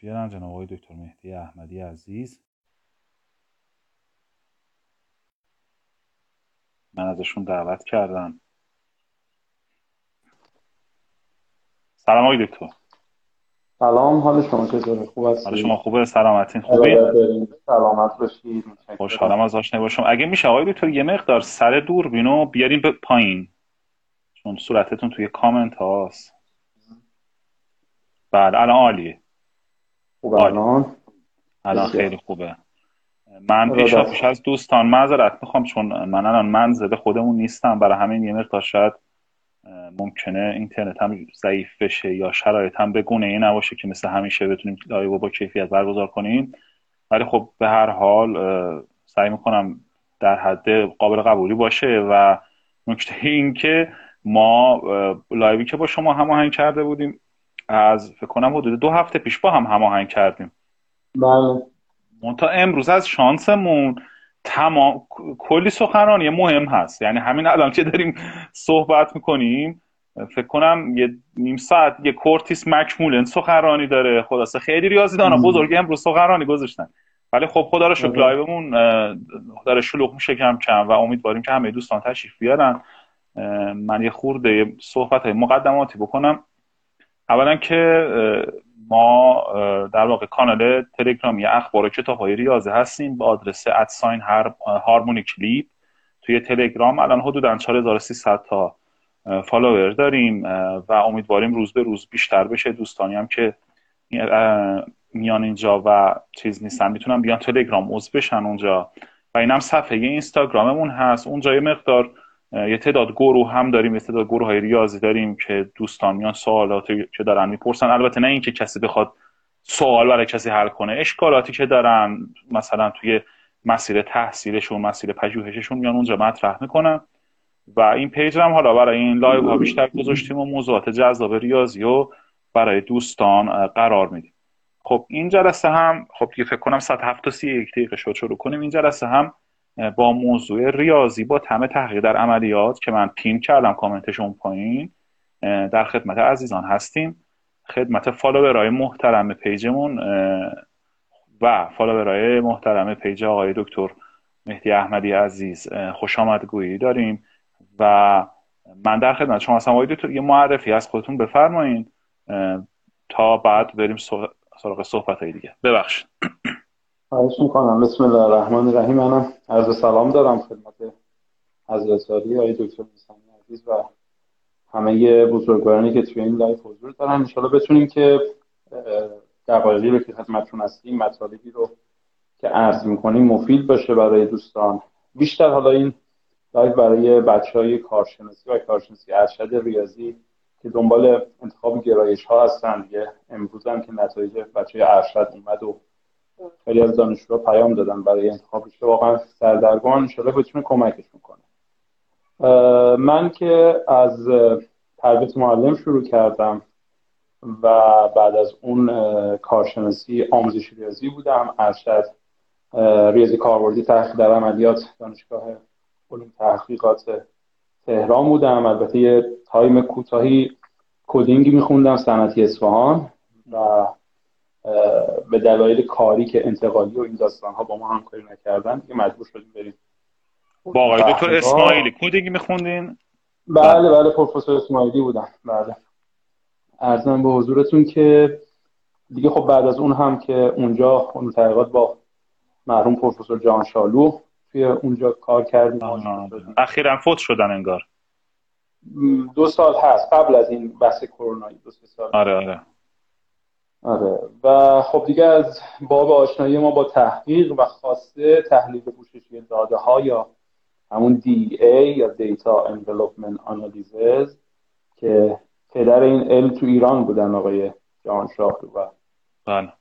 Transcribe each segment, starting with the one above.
بیارن جناب آقای دکتر مهدی احمدی عزیز. من ازشون دعوت کردم. سلام آقای دکتر. سلام حال شما چطوره؟ خوب هستید؟ حال شما خوبه؟ سلامتین خوبی؟ سلامت باشید. خوشحالم از آشنایی باشم. اگه میشه آقای دکتر یه مقدار سر دوربینو بیارین به پایین. چون صورتتون توی کامنت هاست. بعد الان عالیه. خوب الان؟ الان خیلی خوبه. من پیشا پیش از دوستان معذرت می‌خوام چون من الان منزل خودمون نیستم. برای همین یه مقدار شاید ممکنه اینترنت هم ضعیف بشه یا شرایط هم به گونه ای نباشه که مثل همیشه بتونیم live با کیفیت برگزار کنیم. ولی خب به هر حال سعی می‌کنم در حد قابل قبولی باشه و نکته این که ما live ی که با شما هماهنگ کرده بودیم از فکر کنم حدود دو هفته پیش با هم هماهنگ کردیم. بله. تا امروز از شانسمون تمام کلی سخنرانی مهم هست. یعنی همین الان که داریم صحبت می‌کنیم فکر کنم یه نیم ساعت یه کورتیس مکمولن سخنرانی داره. خلاصه خیلی ریاضیدانا بزرگی امروز سخنرانی گذاشتن. ولی خب خدا رو شکر live مون داره شلوغ میشه کم کم و امیدواریم که همه دوستان تشریف بیارن. من یه خورده صحبت های مقدماتی بکنم. اولا که ما در واقع کانال تلگرامی اخبار و کتاب های ریاضه هستیم. با آدرس ادساین هارمونی کلیپ توی تلگرام. الان حدودا 4300 تا فالوور داریم و امیدواریم روز به روز بیشتر بشه. دوستانی هم که میان اینجا و چیز نیستن می‌تونن بیان تلگرام عضو بشن اونجا. و اینم صفحه اینستاگراممون هست. اونجا یه مقدار یه تعداد گروه هم داریم یه تعداد گروه های ریاضی داریم که دوستان میان سوالاتی که دارن می‌پرسن. البته نه اینکه کسی بخواد سوال برای کسی حل کنه اشکالاتی که دارن مثلا توی مسیر تحصیلشون مسیر پژوهششون میان اونجا مطرح می‌کنن. و این page هم حالا برای این live ها بیشتر گذاشتیم و موضوعات جذاب ریاضی و برای دوستان قرار میدیم. خب این جلسه هم خب فکر کنم 171 دقیقه شد شروع کنیم. این جلسه هم با موضوع ریاضی با طعم تحقیق در عملیات که من pin کردم کامنتش اون پایین در خدمت عزیزان هستیم. خدمت follower ای محترم page مون و follower ای محترم page آقای دکتر مهدی احمدی عزیز خوش آمدگویی داریم. و من در خدمت شما هستم. آقای یه معرفی از خودتون بفرمایین. تا بعد بریم سراغ صحبت های دیگه. ببخشید. خواهش می‌کنم. بسم الله الرحمن الرحیم. منم عرض سلام دارم خدمت حضرت عالی آقای دکتر میسانی عزیز و همه بزرگوارانی که توی این live حضور دارن. انشالله بتونیم که دقایقی رو که خدمتتون هستیم مطالبی رو که عرض می‌کنیم مفید باشه برای دوستان. بیشتر حالا این live برای بچه های کارشناسی و کارشناسی ارشد ریاضی که دنبال انتخاب گرایش ها هستن. دیگه امروز هم که نتایج بچه ارشد اومد و خیلی از دانشجوها پیام دادن برای انتخاب رشته واقعا سردرگم انشالله بتونه کمکشون کنه من که از تربیت معلم شروع کردم و بعد از اون کارشناسی آموزش ریاضی بودم. ارشد ریاضی کاربردی تحقیق در عملیات دانشگاه علوم تحقیقات تهران بودم. البته یه time کوتاهی coding ی میخوندم صنعتی اصفهان. و به دلایل کاری که انتقالی و این داستان ها با ما همکاری نکردن که مجبور شدیم بریم. با آقای دکتر اسماعیلی. coding ی میخوندین؟ بله بله پروفسور اسماعیلی بودم. بله. عرضم به حضورتون که دیگه خب بعد از اون هم که اونجا اون تحقیقات با مرحوم پروفسور جان شالو توی اونجا کار کردیم. اخیرا فوت شدن انگار. دو سال هست. قبل از این بحث کرونا. دو سال. آره آره. آره. و خب دیگه از باب آشنایی ما با تحقیق و خواسته تحلیل پوششی داده ها یا همون DA یا Data Envelopment Analysis که پدر این علم تو ایران بودن آقای جهان شاه و بله.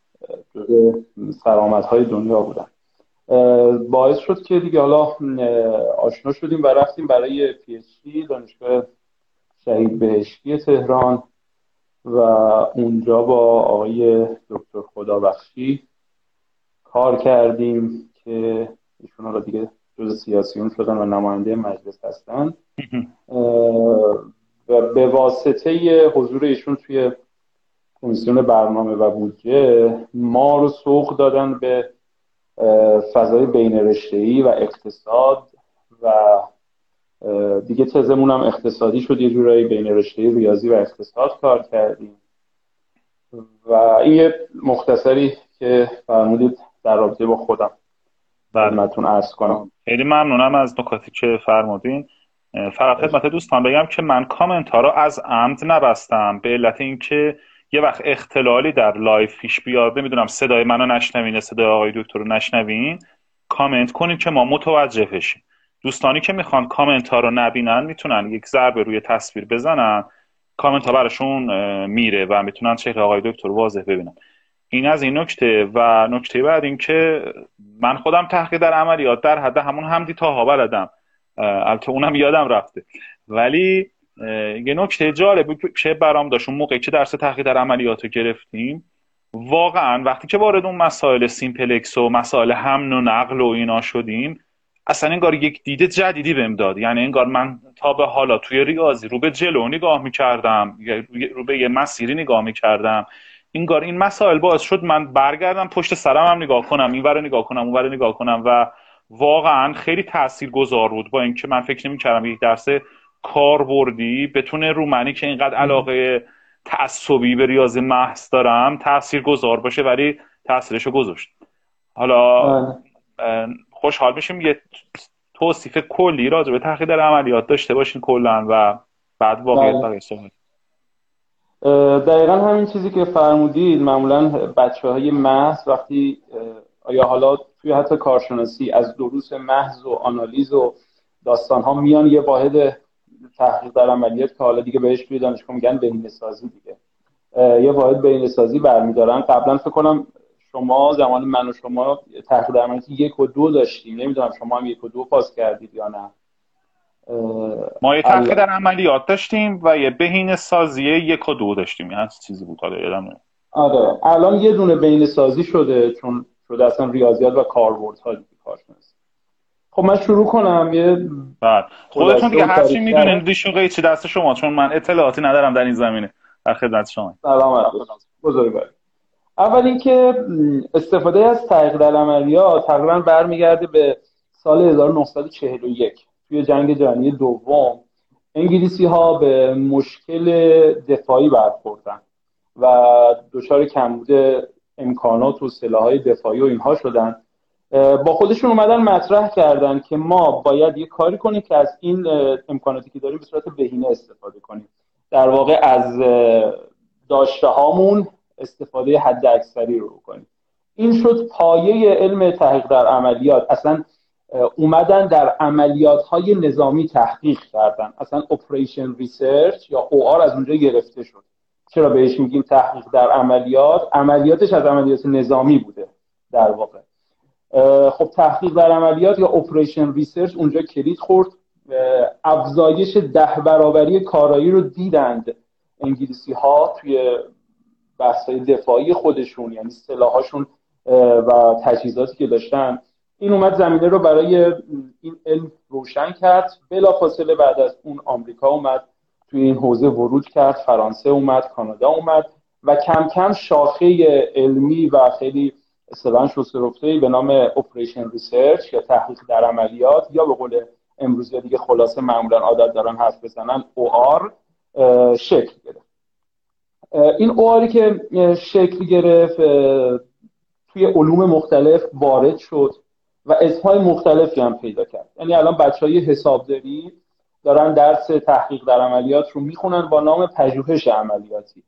سرامت های دنیا بودن. باعث شد که دیگه حالا آشنا شدیم و رفتیم برای پی دانشگاه شهید بهشتی تهران. و اونجا با آقای دکتر خدابخشی کار کردیم که ایشون حالا دیگه جز سیاسیون شدن و نماینده مجلس هستن. و به واسطه حضور ایشون توی کمیسیون برنامه و بودجه ما رو سوق دادن به فضای بین رشته‌ای و اقتصاد و دیگه تزمون هم اقتصادی شد یه جورایی بین رشته ریاضی و اقتصاد کار کردیم. و این یه مختصری که فرمودید در رابطه با خودم. بله. خدمتتون عرض کنم. خیلی ممنونم از نکاتی که فرمودین. فقط خدمت دوستان بگم که من کامنت ها رو از عمد نبستم به علت اینکه یه وقت اختلالی در live پیش بیاد. نمی‌دونم صدای منو نشنوین صدای آقای دکتر رو نشنوین. کامنت کنین که ما متوجه بشیم. دوستانی که می‌خوان کامنت ها رو نبینن می‌تونن یک ضربه روی تصویر بزنن. کامنت ها براشون میره و می‌تونن شکل آقای دکتر واضح ببینن. این از این نکته و نکته بعد این که من خودم تحقیق در عملیات در حد همون همدی تا بلدم. البته اونم یادم رفته. ولی یه نکته جالب که برام داشت اون موقعی که درس تحقیق در عملیات رو گرفتیم واقعا وقتی که وارد اون مسائل سیمپلکس و مسائل حمل و نقل و اینا شدیم اصلا انگار یک دیده جدیدی بهم داد. یعنی انگار من تا به حالا توی ریاضی رو به جلو نگاه می‌کردم رو به یه مسیری نگاه می‌کردم. انگار این مسائل باعث شد من برگردم پشت سرم هم نگاه کنم این نگاه کنم اون نگاه کنم و واقعا خیلی تأثیر گذار بود با اینکه من فکر نمی‌کردم یک درس کاربردی بتونه رو منی که اینقدر علاقه تعصبی به ریاضی محض دارم تأثیر گذار باشه ولی تاثیرشو گذاشت. حالا بله. خوشحال میشیم یه توصیف کلی راجع به تحقیق در عملیات داشته باشین کلا و بعد واقعیت. بقیه صحبت. دقیقا همین چیزی که فرمودید معمولا بچه های محض وقتی یا حالا توی حتی کارشناسی از دروس محض و آنالیز و داستان ها میان یه واحد تحقیق در عملیات که حالا دیگه بهش توی دانشگاه میگن بهینه سازی دیگه یه واحد بهینه سازی برمیدارن. قبلا فکر کنم شما زمان من و شما تحقیق در عملیات یک و دو داشتیم. نمی‌دونم شما هم یک و دو پاس کردید یا نه. ما یه تحقیق در عملیات داشتیم و یه بهینه سازی یک و دو داشتیم. یه چیزی بود. حالا یادم آره. الان یه دونه بهینه سازی شده چون شده اصلا ریاضیات و کاربردها دیگه کارشناسی خب من شروع کنم. یه بعد خودتون دیگه هر چی می‌دونین دیشون چی دست شما چون من اطلاعاتی ندارم در این زمینه. در خدمت شما. سلام بزرگوار اول اینکه استفاده از تحقیق در عملیات تقریبا برمیگرده به سال 1941 توی جنگ جهانی دوم. انگلیسی ها به مشکل دفاعی برخوردن و دچار کمبود امکانات و سلاحهای دفاعی و اینها شدن. با خودشون اومدن مطرح کردن که ما باید یه کاری کنیم که از این امکاناتی که داریم به صورت بهینه استفاده کنیم. در واقع از داشته هامون استفاده حد اکثری رو کنیم این شد پایه علم تحقیق در عملیات. اصلا اومدن در عملیات های نظامی تحقیق کردن. اصلا operation research یا OR از اونجا گرفته شد. چرا بهش میگیم تحقیق در عملیات؟ عملیاتش از عملیات نظامی بوده در واقع. خب تحقیق در عملیات یا operation research اونجا کلید خورد. افزایش ده برابری کارایی رو دیدند انگلیسی ها توی بحث دفاعی خودشون یعنی سلاحاشون و تجهیزاتی که داشتن. این اومد زمینه رو برای این علم روشن کرد. بلافاصله بعد از اون آمریکا اومد توی این حوزه ورود کرد فرانسه اومد کانادا اومد و کم کم شاخه علمی و خیلی اصطلاحا شسته به نام operation research یا تحقیق در عملیات یا به قول امروزی دیگه خلاصه معمولا عادت دارن حرف بزنن OR شکل گرفت. این اواری که شکل گرفت توی علوم مختلف وارد شد و اسمهای مختلفی هم پیدا کرد. یعنی الان بچه های حسابداری دارن درس تحقیق در عملیات رو می‌خونن با نام پژوهش عملیاتی.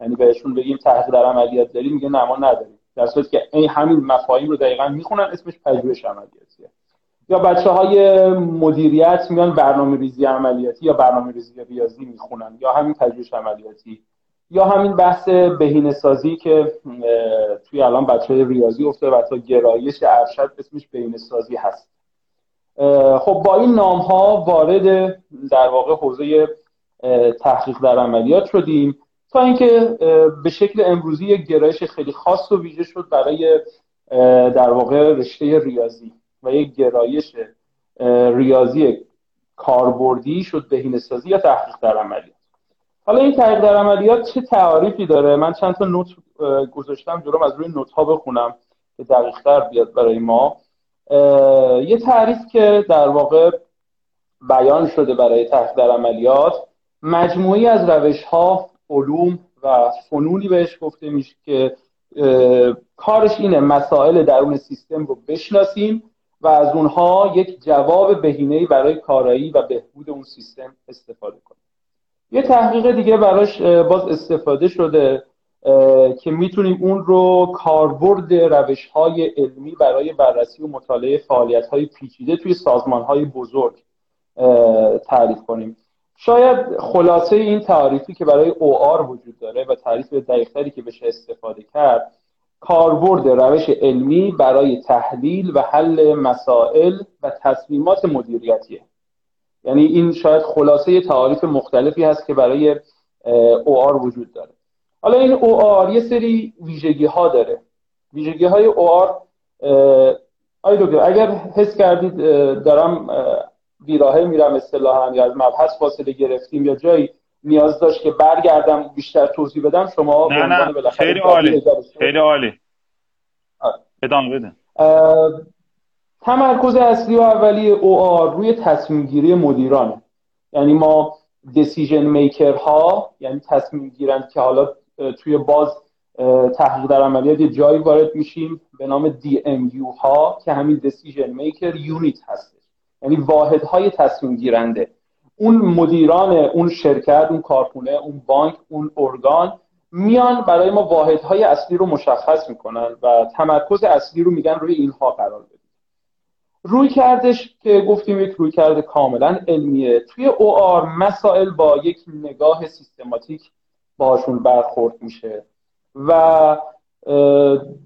یعنی بهشون بگیم تحقیق در عملیات داریم میگه نه ما نداریم. در صورتی که این همین مفاهیم رو دقیقا می‌خونن اسمش پژوهش عملیاتیه. یا بچه های مدیریت میان برنامه ریزی عملیاتی یا برنامه ریزی ریاضی می‌خونن یا همین پژوهش عملیاتی. یا همین بحث بهینه سازی که توی الان بچه ریاضی افته و تا گرایش ارشد اسمش بهینه سازی هست خب با این نام ها وارد در واقع حوزه تحقیق در عملیات شدیم تا اینکه به شکل امروزی یک گرایش خیلی خاص و ویژه شد برای در واقع رشته ریاضی و یک گرایش ریاضی کاربردی شد بهینه سازی یا تحقیق در عملیات حالا این تغییر در عملیات چه تعاریفی داره؟ من چند تا نوت گذاشتم جلوم از روی نوت ها بخونم که دقیقتر بیاد برای ما. یه تعریف که در واقع بیان شده برای تغییر در عملیات مجموعی از روش ها علوم و فنونی بهش گفته میشه که کارش اینه مسائل درون سیستم رو بشناسیم و از اونها یک جواب بهینه‌ای برای کارایی و بهبود اون سیستم استفاده کنیم. یه تحقیق دیگه براش باز استفاده شده که می‌تونیم اون رو کاربرد روش های علمی برای بررسی و مطالعه فعالیت های پیچیده توی سازمان های بزرگ تعریف کنیم. شاید خلاصه این تعریفی که برای OR وجود داره و تعریف دقیقتری که بشه استفاده کرد کاربرد روش علمی برای تحلیل و حل مسائل و تصمیمات مدیریتیه. یعنی این شاید خلاصه تعاریف مختلفی هست که برای OR وجود داره. حالا این OR یه سری ویژگی ها داره ویژگی های OR آی دکتر اگر حس کردید دارم بیراهه میرم اصطلاحا یا از مبحث فاصله گرفتیم یا جایی نیاز داشت که برگردم بیشتر توضیح بدم شما نه نه خیلی عالی خیلی عالی. ادامه بده. تمرکز اصلی و اولیه او روی تصمیم گیری مدیرانه. یعنی ما دیسیژن میکر ها یعنی تصمیم گیرند که حالا توی باز تحقیق در عملیات یه جایی وارد میشیم به نام DMU ها که همین دیسیژن میکر یونیت هست یعنی واحدهای تصمیم گیرنده. اون مدیران اون شرکت اون کارخونه اون بانک اون ارگان میان برای ما واحدهای اصلی رو مشخص می‌کنن و تمرکز اصلی رو میگن روی اینها قرار بدید روی کردش که گفتیم یک روی کرده کاملا علمیه. توی او آر مسائل با یک نگاه سیستماتیک باشون برخورد میشه. و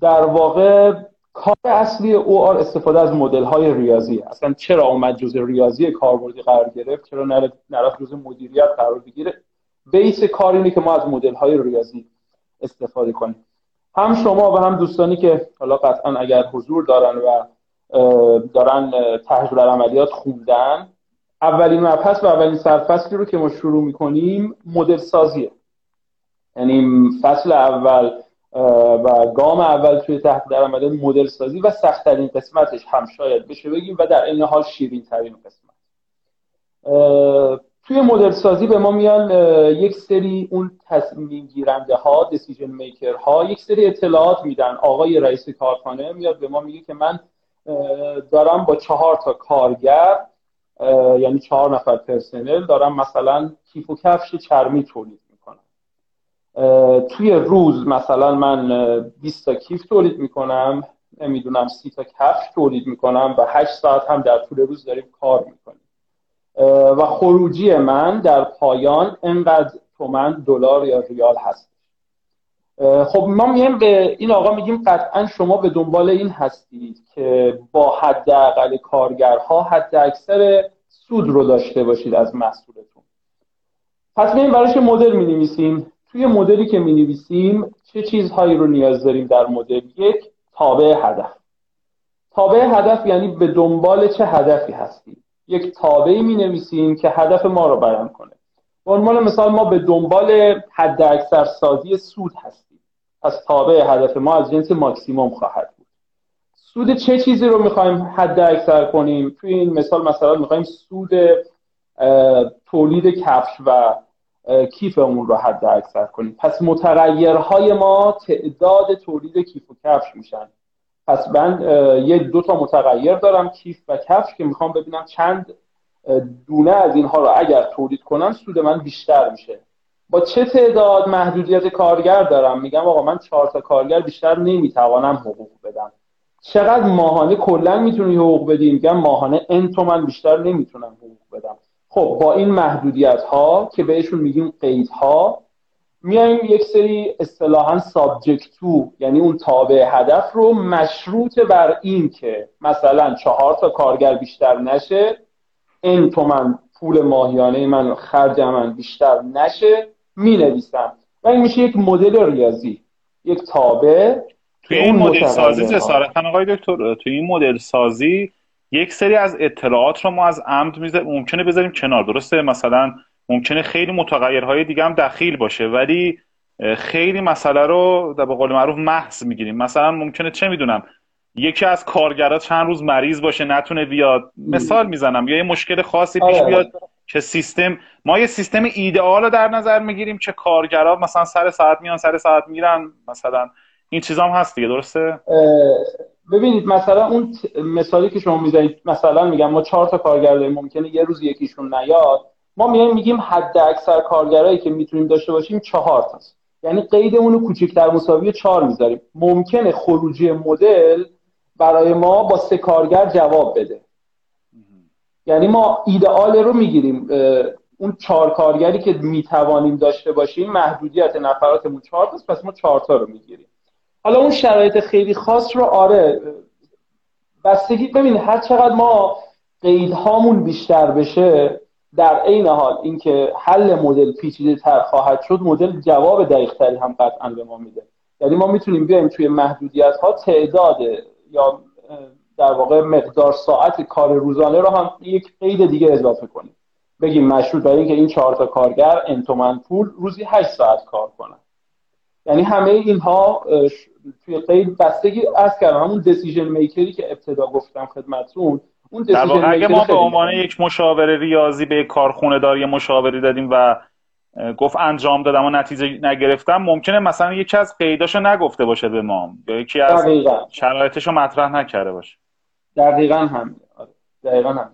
در واقع کار اصلی او آر استفاده از مدل های ریاضی اصلا چرا اومد جزء ریاضی کاربردی قرار گرفت؟ چرا نرفت جزء مدیریت قرار بگیره؟ بیس کار اینه که ما از مدل های ریاضی استفاده کنیم. هم شما و هم دوستانی که حالا قطعا اگر حضور دارن و دارن تحقیق در عملیات خوندن. اولین مبحث و اولین سرفصلی رو که ما شروع می‌کنیم مدل سازیه یعنی فصل اول و گام اول توی تحت در عملیات مدل سازی و سختترین قسمتش هم شاید بشه بگیم و در این حال شیرین ترین قسمت توی مدل سازی به ما میان یک سری اون تصمیم گیرنده ها دیسیژن میکر ها یک سری اطلاعات میدن. آقای رئیس کارخانه میاد به ما میگه که من دارم با چهار تا کارگر یعنی چهار نفر پرسنل دارم مثلا کیف و کفش چرمی تولید می‌کنم. توی روز مثلا من 20 تا کیف تولید می‌کنم نمی‌دونم سی تا کفش تولید می‌کنم و 8 ساعت هم در طول روز داریم کار می‌کنیم. و خروجی من در پایان انقدر تومن دلار یا ریال هست. خب ما میگیم به این آقا میگیم قطعا شما به دنبال این هستید که با حداقل کارگرها حد اکثر سود رو داشته باشید از محصولتون. پس میگیم براش مدل می نویسیم توی مدلی که می نویسیم چه چیزهایی رو نیاز داریم در مدل؟ یک تابع هدف. تابع هدف یعنی به دنبال چه هدفی هستید یک تابعی می نویسیم که هدف ما رو بیان کنه. به عنوان مثال ما به دنبال حد اکثر سازی سود هستیم. پس تابع هدف ما از جنس ماکسیموم خواهد بود. سود چه چیزی رو می‌خوایم حد اکثر کنیم؟ توی این مثال مثلا می‌خوایم سود تولید کفش و کیفمون رو حد اکثر کنیم. پس متغیرهای ما تعداد تولید کیف و کفش میشن. پس من یه دو تا متغیر دارم کیف و کفش که می‌خوام ببینم چند دونه از اینها رو اگر تولید کنم سود من بیشتر میشه. با چه تعداد محدودیت کارگر دارم؟ میگم آقا من چهار تا کارگر بیشتر نمی‌توانم حقوق بدم. چقدر ماهانه کلا می‌تونی حقوق بدی؟ میگم ماهانه ان تومن بیشتر نمی‌تونم حقوق بدم. خب با این محدودیت ها که بهشون میگیم قیدها میایم یک سری اصطلاحا سابجکت تو یعنی اون تابع هدف رو مشروط بر این که مثلا چهار تا کارگر بیشتر نشه این تومن پول ماهیانه من خرج من بیشتر نشه. می نویسم و این میشه یک مدل ریاضی یک تابع توی این مدل سازی جسارتا آقای دکتر توی این مدل سازی یک سری از اطلاعات رو ما از عمد می‌ذاریم. ممکنه بذاریم کنار. درسته؟ مثلا ممکنه خیلی متغیرهای دیگه هم دخیل باشه ولی خیلی مسئله رو به قول معروف محض می‌گیریم. مثلا ممکنه چه می‌دونم؟ یکی از کارگرا چند روز مریض باشه نتونه بیاد. مثال می‌زنم. یا یه مشکل خاصی پیش آره. بیاد. که سیستم ما یه سیستم ایدئال رو در نظر می‌گیریم که کارگرا مثلا سر ساعت میان سر ساعت میرن مثلا این چیزا هم هست دیگه درسته؟ ببینید مثلا اون مثالی که شما می‌زنید مثلا میگم ما چهار تا کارگر داریم ممکنه یه روز یکیشون نیاد. ما میایم میگیم حد اکثر کارگرایی که می‌تونیم داشته باشیم چهار تاست. یعنی قیدمون رو کوچکتر مساوی چهار می‌ذاریم. ممکنه خروجی مدل برای ما با سه کارگر جواب بده. یعنی ما ایدئال رو می‌گیریم. اون چهار کارگری که می‌توانیم داشته باشیم محدودیت نفراتمون چهار تاست پس ما چهار تا رو می‌گیریم. حالا اون شرایط خیلی خاص رو آره بستگی ببین هر چقدر ما قیدهامون بیشتر بشه در عین حال اینکه حل مدل پیچیده تر خواهد شد مدل جواب دقیق تری هم قطعا به ما میده. یعنی ما می‌تونیم بیایم توی محدودیت ها تعداد یا در واقع مقدار ساعت کار روزانه رو هم یک قید دیگه اضافه کنیم. بگیم مشروط برای اینکه این چهار تا کارگر انتومن پول روزی 8 ساعت کار کنن. یعنی همه اینها توی قید بستگی از کردم. همون دیسیژن میکری که ابتدا گفتم خدمتتون اون در واقع اگه ما به عنوان یک مشاور ریاضی به کارخونه دار یه مشاوری دادیم و گفت انجام دادم و نتیجه نگرفتم ممکنه مثلا یکی از قیداشو نگفته باشه به ما یا یکی از شرایطشو مطرح نکرده باشه. دقیقا هم آره. دقیقا هم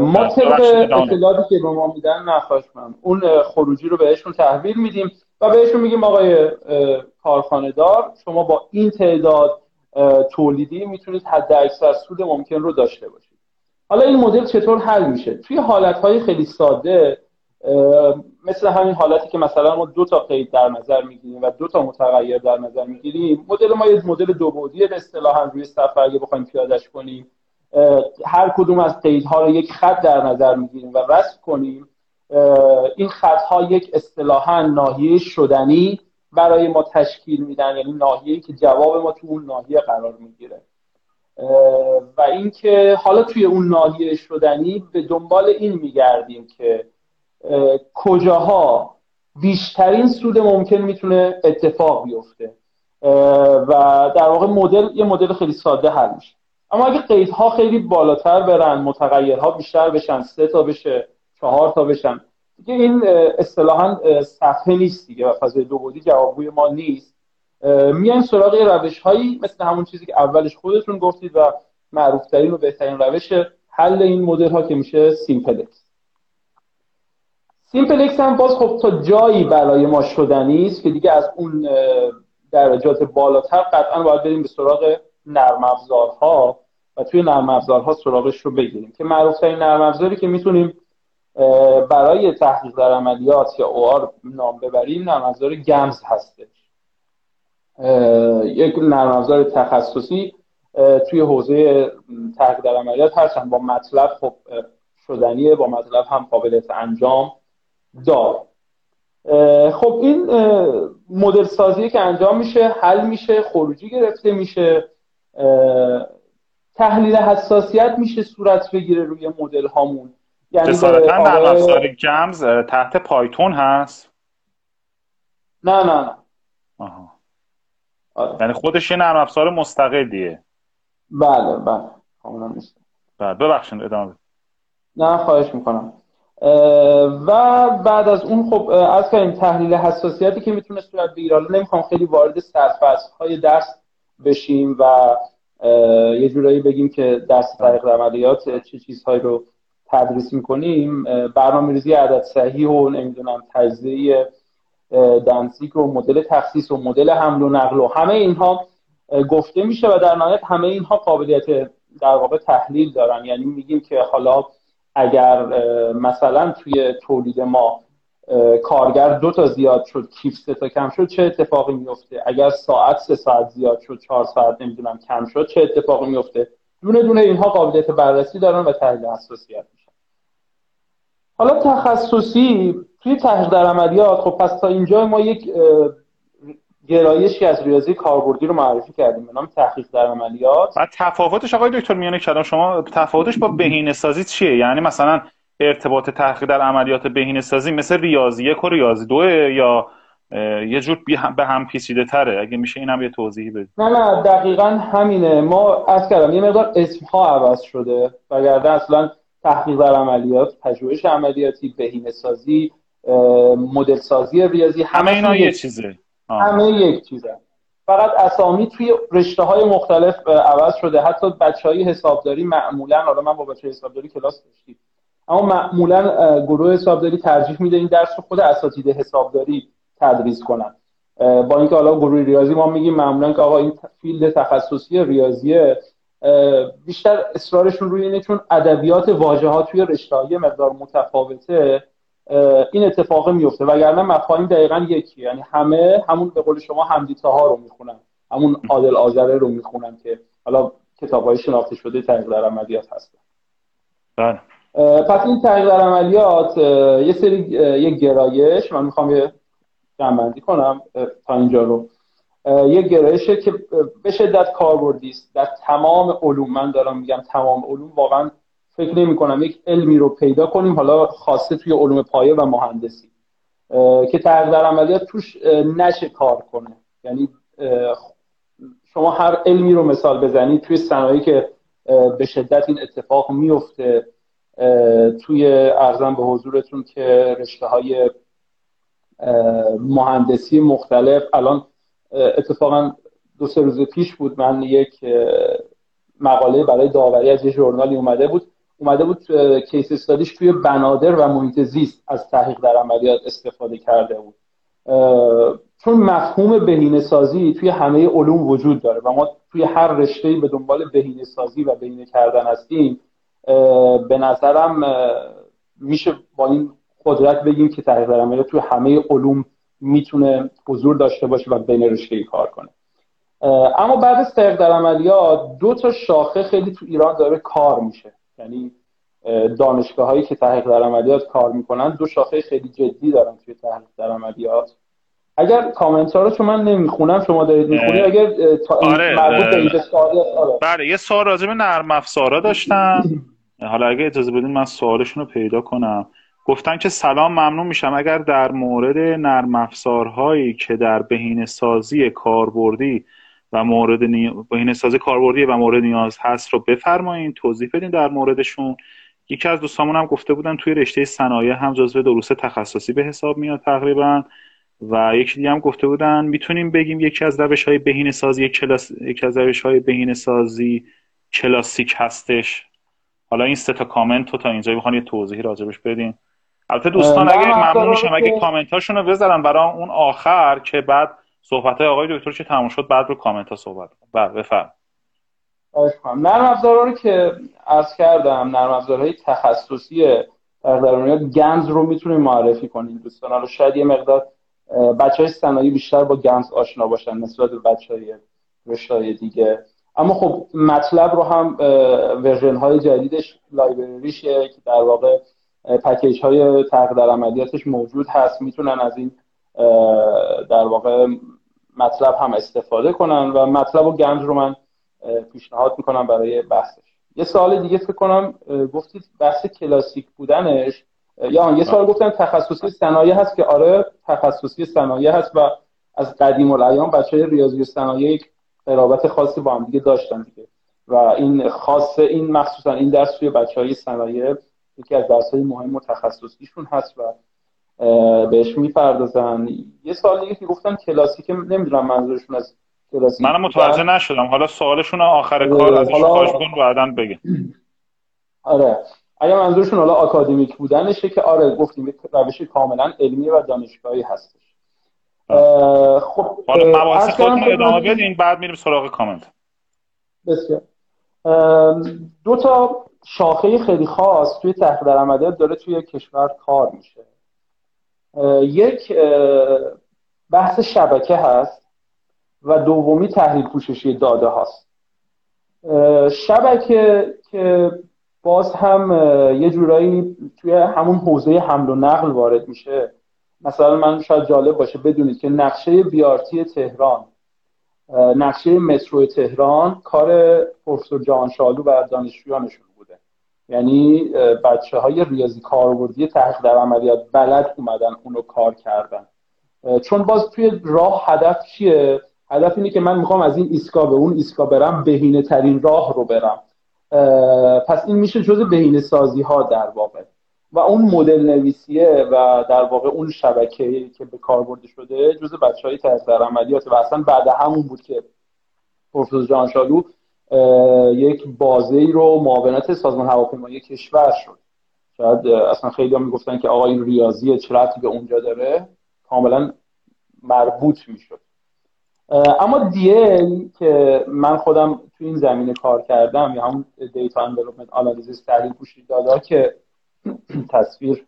ما طبق اطلاعاتی که به ما میدن نخواهش من اون خروجی رو بهشون تحویل میدیم و بهشون میگیم آقای کارخانه دار شما با این تعداد تولیدی می‌تونید حد اکثر سود ممکن رو داشته باشید. حالا این مدل چطور حل میشه؟ توی حالتهای خیلی ساده مثل همین حالتی که مثلا ما دو تا قید در نظر می‌گیریم و دو تا متغیر در نظر می‌گیریم مدل ما یه مدل دو بعدی به اصطلاح روی صفحه اگه بخوایم پیادش کنیم. هر کدوم از قیدها رو یک خط در نظر می‌گیریم و رسم کنیم. این خطها یک اصطلاحا ناحیه شدنی برای ما تشکیل میدن یعنی ناحیه‌ای که جواب ما تو اون ناحیه قرار می‌گیره. و اینکه حالا توی اون ناحیه شدنی به دنبال این میگردیم که کجاها بیشترین سود ممکن می‌تونه اتفاق بیفته. و در واقع مدل یه مدل خیلی ساده حل میشه. اما اگه قیدها خیلی بالاتر برن متغیرها بیشتر بشن سه تا بشه چهار تا بشن دیگه این اصطلاحا صفحه نیست دیگه و فضای دو بعدی جوابگوی ما نیست. میان سراغ روش هایی مثل همون چیزی که اولش خودتون گفتید و معروفترین و بهترین روش حل این مدل ها که میشه simplex simplex هم باز خب تا جایی برای ما شدنی است که دیگه از اون درجات بالاتر قطعا باید بریم به سراغ نرم افزارها و توی نرم افزارها سراغش رو بگیریم. که معروفترین نرم افزاری که می‌تونیم برای تحقیق در عملیات یا اوار نام ببریم نرم افزار گمز هستش. یک نرم افزار تخصصی توی حوزه تحقیق در عملیات هستن. با مطلب خب شدنیه با مطلب هم قابلیت انجام. دار خب این مدل سازی که انجام میشه حل میشه خروجی گرفته میشه تحلیل حساسیت میشه صورت بگیره روی مدل هامون. یعنی جسارتا نرم افزار گمز تحت پایتون هست؟ نه نه نه. آها. آره. یعنی خودش یه نرم افزار مستقلیه. بله بله. کاملا نیست. بله ببخشید ادامه نه خواهش می‌کنم. و بعد از اون خب از کردیم تحلیل حساسیتی که می‌تونه صورت بگیره حالا نمی‌خوام خیلی وارد سرفصل های درس بشیم و یه جورایی بگیم که درس طریق عملیات چه چیزهایی رو تدریس می‌کنیم. برنامه ریزی عدد صحیح و نمی‌دونم تجزیه دنسیک و مدل تخصیص و مدل حمل و نقل و همه اینها گفته میشه و در نهایت همه اینها قابلیت در واقع تحلیل دارن. یعنی میگیم که حالا اگر مثلا توی تولید ما کارگر دو تا زیاد شد کیف سه تا کم شد چه اتفاقی میفته اگر ساعت سه ساعت زیاد شد چهار ساعت نمی‌دونم کم شد چه اتفاقی میفته دونه دونه اینها قابلیت بررسی دارن و تحلیل حساسیت میشن. حالا تخصصی توی تحقیق در عملیات خب پس تا اینجا ما یک گرایشی از ریاضی کاربردی رو معرفی کردیم به نام تحقیق در عملیات. و تفاوتش آقای دکتر میانه کلام شما تفاوتش با بهینه سازی چیه؟ یعنی مثلا ارتباط تحقیق در عملیات بهینه سازی مثل ریاضی یک و ریاضی دوه یا یه جور به هم پیچیده تره؟ اگه میشه اینم یه توضیحی بدید. نه نه دقیقا همینه. ما از کردم یه مقدار اسم ها عوض شده. وگرنه اصلا تحقیق در عملیات پژوهش عملیاتی بهینه سازی مدل سازی ریاضی همه اینا یه چیزه. همه یک چیزه. فقط اسامی توی رشته های مختلف عوض شده. حتی بچه های حسابداری معمولا حالا من با بچه حسابداری کلاس داشتیم اما معمولا گروه حسابداری ترجیح میده این درس رو خود اساتید حسابداری تدریس کنن. با اینکه حالا گروه ریاضی ما میگیم معمولا که آقا این فیلد تخصصی ریاضیه بیشتر اصرارشون روی اینه چون ادبیات واژه ها توی رشته مقدار متفاوته. این اتفاق میفته. وگرنه مفاهیم دقیقا یکی. یعنی همه همون به قول شما همدیتا ها رو می‌خونن. همون عادل آذره رو می‌خونن که حالا کتاب های شناخته شده تحقیق در عملیات هستن. بله. پس این تحقیق در عملیات یه سری یه گرایش من می‌خوام یه جنبندی کنم تا اینجا رو. یه گرایشه که به شدت کاربردی است. در تمام علوم من دارم میگم تمام علوم واقعا فکر نمی کنم. یک علمی رو پیدا کنیم. حالا خاصه توی علوم پایه و مهندسی. که تغییر در عملیات توش نشه کار کنه. یعنی شما هر علمی رو مثال بزنید توی صنایعی که به شدت این اتفاق میفته توی ارزم به حضورتون که رشته های مهندسی مختلف الان اتفاقا دو سه روز پیش بود من یک مقاله برای داوری از یه ژورنالی اومده بود اومده بود کیس استادیش توی بنادر و محیط زیست از تحقیق در عملیات استفاده کرده بود. چون مفهوم بهینه سازی توی همه علوم وجود داره و ما توی هر رشته به دنبال بهینه سازی و بهینه کردن هستیم به نظرم میشه با این قدرت بگیم که تحقیق در عملیات توی همه علوم می‌تونه حضور داشته باشه و بین رشته کار کنه. اما بعد از تحقیق در عملیات دو تا شاخه خیلی تو ایران داره کار میشه. یعنی دانشگاه هایی که تحقیق در عملیات کار می‌کنن دو شاخه خیلی جدی دارن توی تحقیق در عملیات اگر کامنت ها رو چون من نمی‌خونم شما دارید می‌خونید اگر تا آره آره. بله یه سوال راجع به نرم افزارا داشتم. حالا اگه اجازه بدین من سوالشون رو پیدا کنم. گفتن که سلام ممنون میشم. اگر در مورد نرم افزارهایی که در بهینه سازی کاربردی و مورد نی... بهینه سازی کاربردی و مورد نیاز هست رو بفرمایید توضیح بدین در موردشون. یکی از دوستامون هم گفته بودن توی رشته صنایع هم جزو دروس تخصصی به حساب میاد تقریبا و یکی دیگه هم گفته بودن می‌تونیم بگیم یکی از روش های بهینه سازی کلاس... یکی از روش های بهینه سازی کلاسیک هستش. حالا این سه تا کامنت رو تا اینجا بخوان یه توضیحی راجبش بدین. البته دوستان اگه ممنون میشم اگه کامنت هاشون رو بذارن برای اون آخر که بعد صحبت های آقای دکتر چه تموم شد؟ بعد رو کامنت ها صحبت بله بفرم. نرم افزارها رو که عرض کردم نرم افزارهای تخصصی در گنز رو می‌تونیم معرفی کنیم. دوستان حالا شاید یه مقدار بچه های بیشتر با گنز آشنا باشن نسبت به بچه های دیگه. اما خب متلب رو هم version های جدیدش library شه که در واقع package های تحقیق در عملیاتش موجود هست. می‌تونن از این در واقع متلب هم استفاده کنن و متلب و گمز رو من پیشنهاد می‌کنم برای بحثش. یه سوال دیگه فکر کنم گفتید بحث کلاسیک بودنش یا یه سوال گفتن تخصصی صنایع هست که آره تخصصی صنایع هست و از قدیم الایام بچه ریاضی صنایع قرابت خاصی با هم دیگه داشتن دیگه. و این خاص این مخصوصا این درس توی بچه های صنایع یکی از درس های مهم و تخصصیشون هست و بهش می‌پردازن. یه سوال دیگه که گفتن کلاسیک نمی‌دونم منظورشون از کلاسیک منم متوجه نشدم. حالا سوالشون آخر کار ازش خواهش کن بعدا بگین آره. اگه منظورشون حالا آکادمیک بودنشه که آره گفتیم روش کاملا علمی و دانشگاهی هستش. خب حالا مباحث خودتون ادامه بدین بعد میریم سراغ کامنت. بسیار. دو تا شاخه خیلی خاص توی تحقیق در عملیات داره توی کشور کار میشه. یک بحث شبکه هست و دومی تحلیل پوششی داده هاست. شبکه که باز هم یه جورایی توی همون حوزه حمل و نقل وارد میشه. مثلا من شاید جالب باشه بدونید که نقشه بی‌آر‌تی تهران نقشه مترو تهران کار پروفسور جهانشاهلو و دانشجویانشون یعنی بچه های ریاضی کاربردی تحقیق در عملیات بلد اومدن اونو کار کردن. چون باز توی راه هدف چیه؟ هدف اینه که من می‌خوام از این ایستگاه به اون ایستگاه برم بهینه ترین راه رو برم. پس این میشه جزء بهینه سازی ها در واقع. و اون مدل نویسیه و در واقع اون شبکه که به کار برده شده جز بچه های در عملیات و اصلا بعد همون بود که پروفسور جانشالو یک بازه ای رو معاونت سازمان هواپیمایی کشور شد. شاید اصلا خیلی هم می‌گفتن که آقا این ریاضی چه به اونجا داره کاملا مربوط می‌شد. اما دی که من خودم تو این زمینه کار کردم یا همون data envelopment analysis تحلیل پوششی داده که تصویر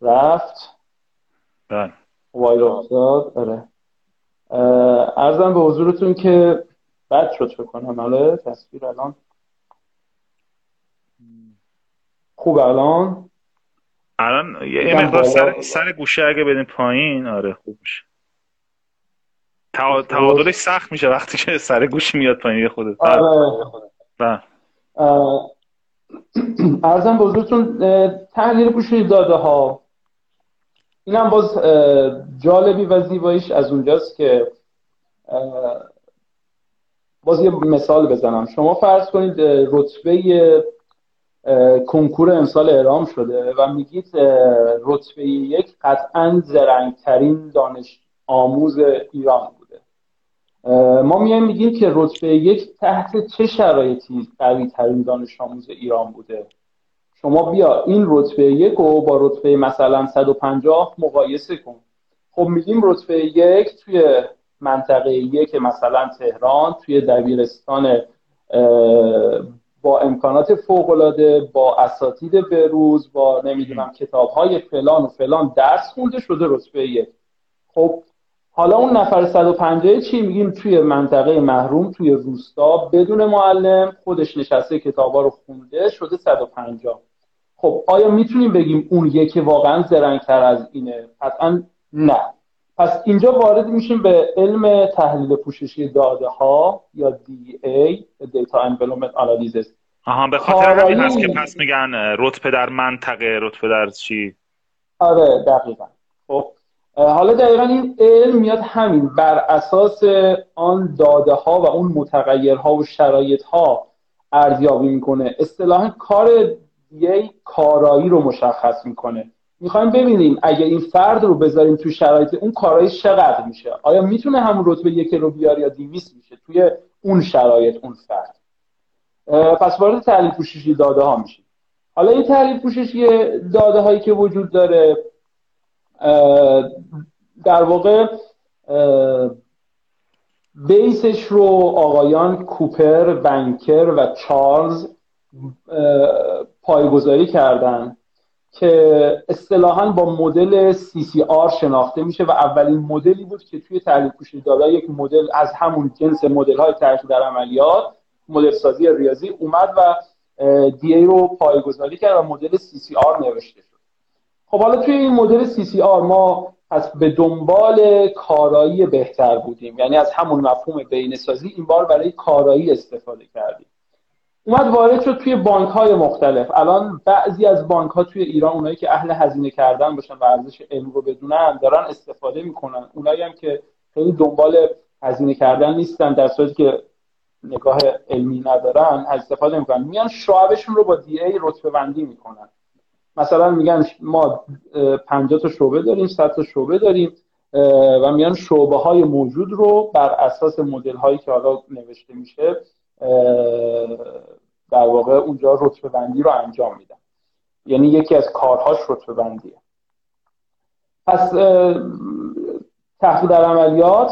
رفت. بله. موبایل افتاد آره. عرضم به حضورتون که بد شد فکر کنم. آره تصویر الان. خوب الان؟ الان یه مقدار سر, سر گوشه اگه بدین پایین آره خوب میشه. تعادلش سخت میشه وقتی که سر گوشی میاد پایین یه خودت. آره. بله. ارزم بزرگتون تحلیل پوشش داده ها. این هم باز جالبی و زیباییش از اونجاست که باز یه مثال بزنم. شما فرض کنید رتبه کنکور امسال اعلام شده و میگید رتبه یک قطعا زرنگترین دانش آموز ایران بوده. ما میایم میگیم که رتبه یک تحت چه شرایطی قوی ترین دانش آموز ایران بوده؟ شما بیا این رتبه یک رو با رتبه مثلا 150 مقایسه کن. خب میگیم رتبه یک توی منطقه یک مثلا تهران توی دبیرستان با امکانات فوقالعاده با اساتید بروز با نمی‌دونم کتاب های فلان و فلان درس خونده شده رتبه یک خب حالا اون نفر 150 چی؟ میگیم توی منطقه محروم توی روستا بدون معلم خودش نشسته کتابا رو خونده شده 150 خب آیا می‌تونیم بگیم اون یکی واقعا زرنگتر از اینه؟ قطعا نه. پس اینجا وارد میشیم به علم تحلیل پوششی داده ها یا DA Data Envelopment Analysis. آها به خاطر همین هست که پس میگن رتبه در منطقه رتبه در چی؟ آره دقیقا. خب حالا دقیقا این علم میاد همین بر اساس آن داده ها و اون متغیرها و شرایط ها ارزیابی می‌کنه. اصطلاحا کار دیگه کارایی رو مشخص می‌کنه. می‌خوایم ببینیم اگه این فرد رو بذاریم تو شرایط اون کارایی چقدر میشه. آیا می‌تونه همون رتبه یک رو بیار یا دیویس میشه توی اون شرایط اون فرد؟ پس وارد تحلیل پوششی داده ها میشه حالا این تحلیل پوششی داده هایی که وجود داره در واقع بیسش رو آقایان کوپر، بنکر و چارلز پایگذاری کردن. که اصطلاحا با مدل CCR شناخته میشه و اولین مدلی بود که توی تحلیل پوشش داده یک مدل از همون جنس مدل های تحقیق در عملیات مدل سازی ریاضی اومد و دی ای رو پایگذاری کرد و مدل CCR نوشته شد. خب حالا توی این مدل CCR ما از به دنبال کارایی بهتر بودیم. یعنی از همون مفهوم بین سازی این بار برای کارایی استفاده کردیم. اومد وارد شد توی بانک های مختلف. الان بعضی از بانک ها توی ایران اونایی که اهل هزینه کردن باشن و ارزش علم رو بدونن دارن استفاده می‌کنن. اونایی هم که خیلی دنبال هزینه کردن نیستن در صورتی که نگاه علمی ندارن استفاده می‌کنن. میان شعبشون رو با دی ای رتبه بندی می‌کنن. مثلا میگن ما 50 تا شعبه داریم 100 تا شعبه داریم و میان شعبه های موجود رو بر اساس مدل هایی که حالا نوشته میشه در واقع اونجا رتبه بندی رو انجام میدن. یعنی یکی از کارهاش رتبه بندیه پس تحقیق در عملیات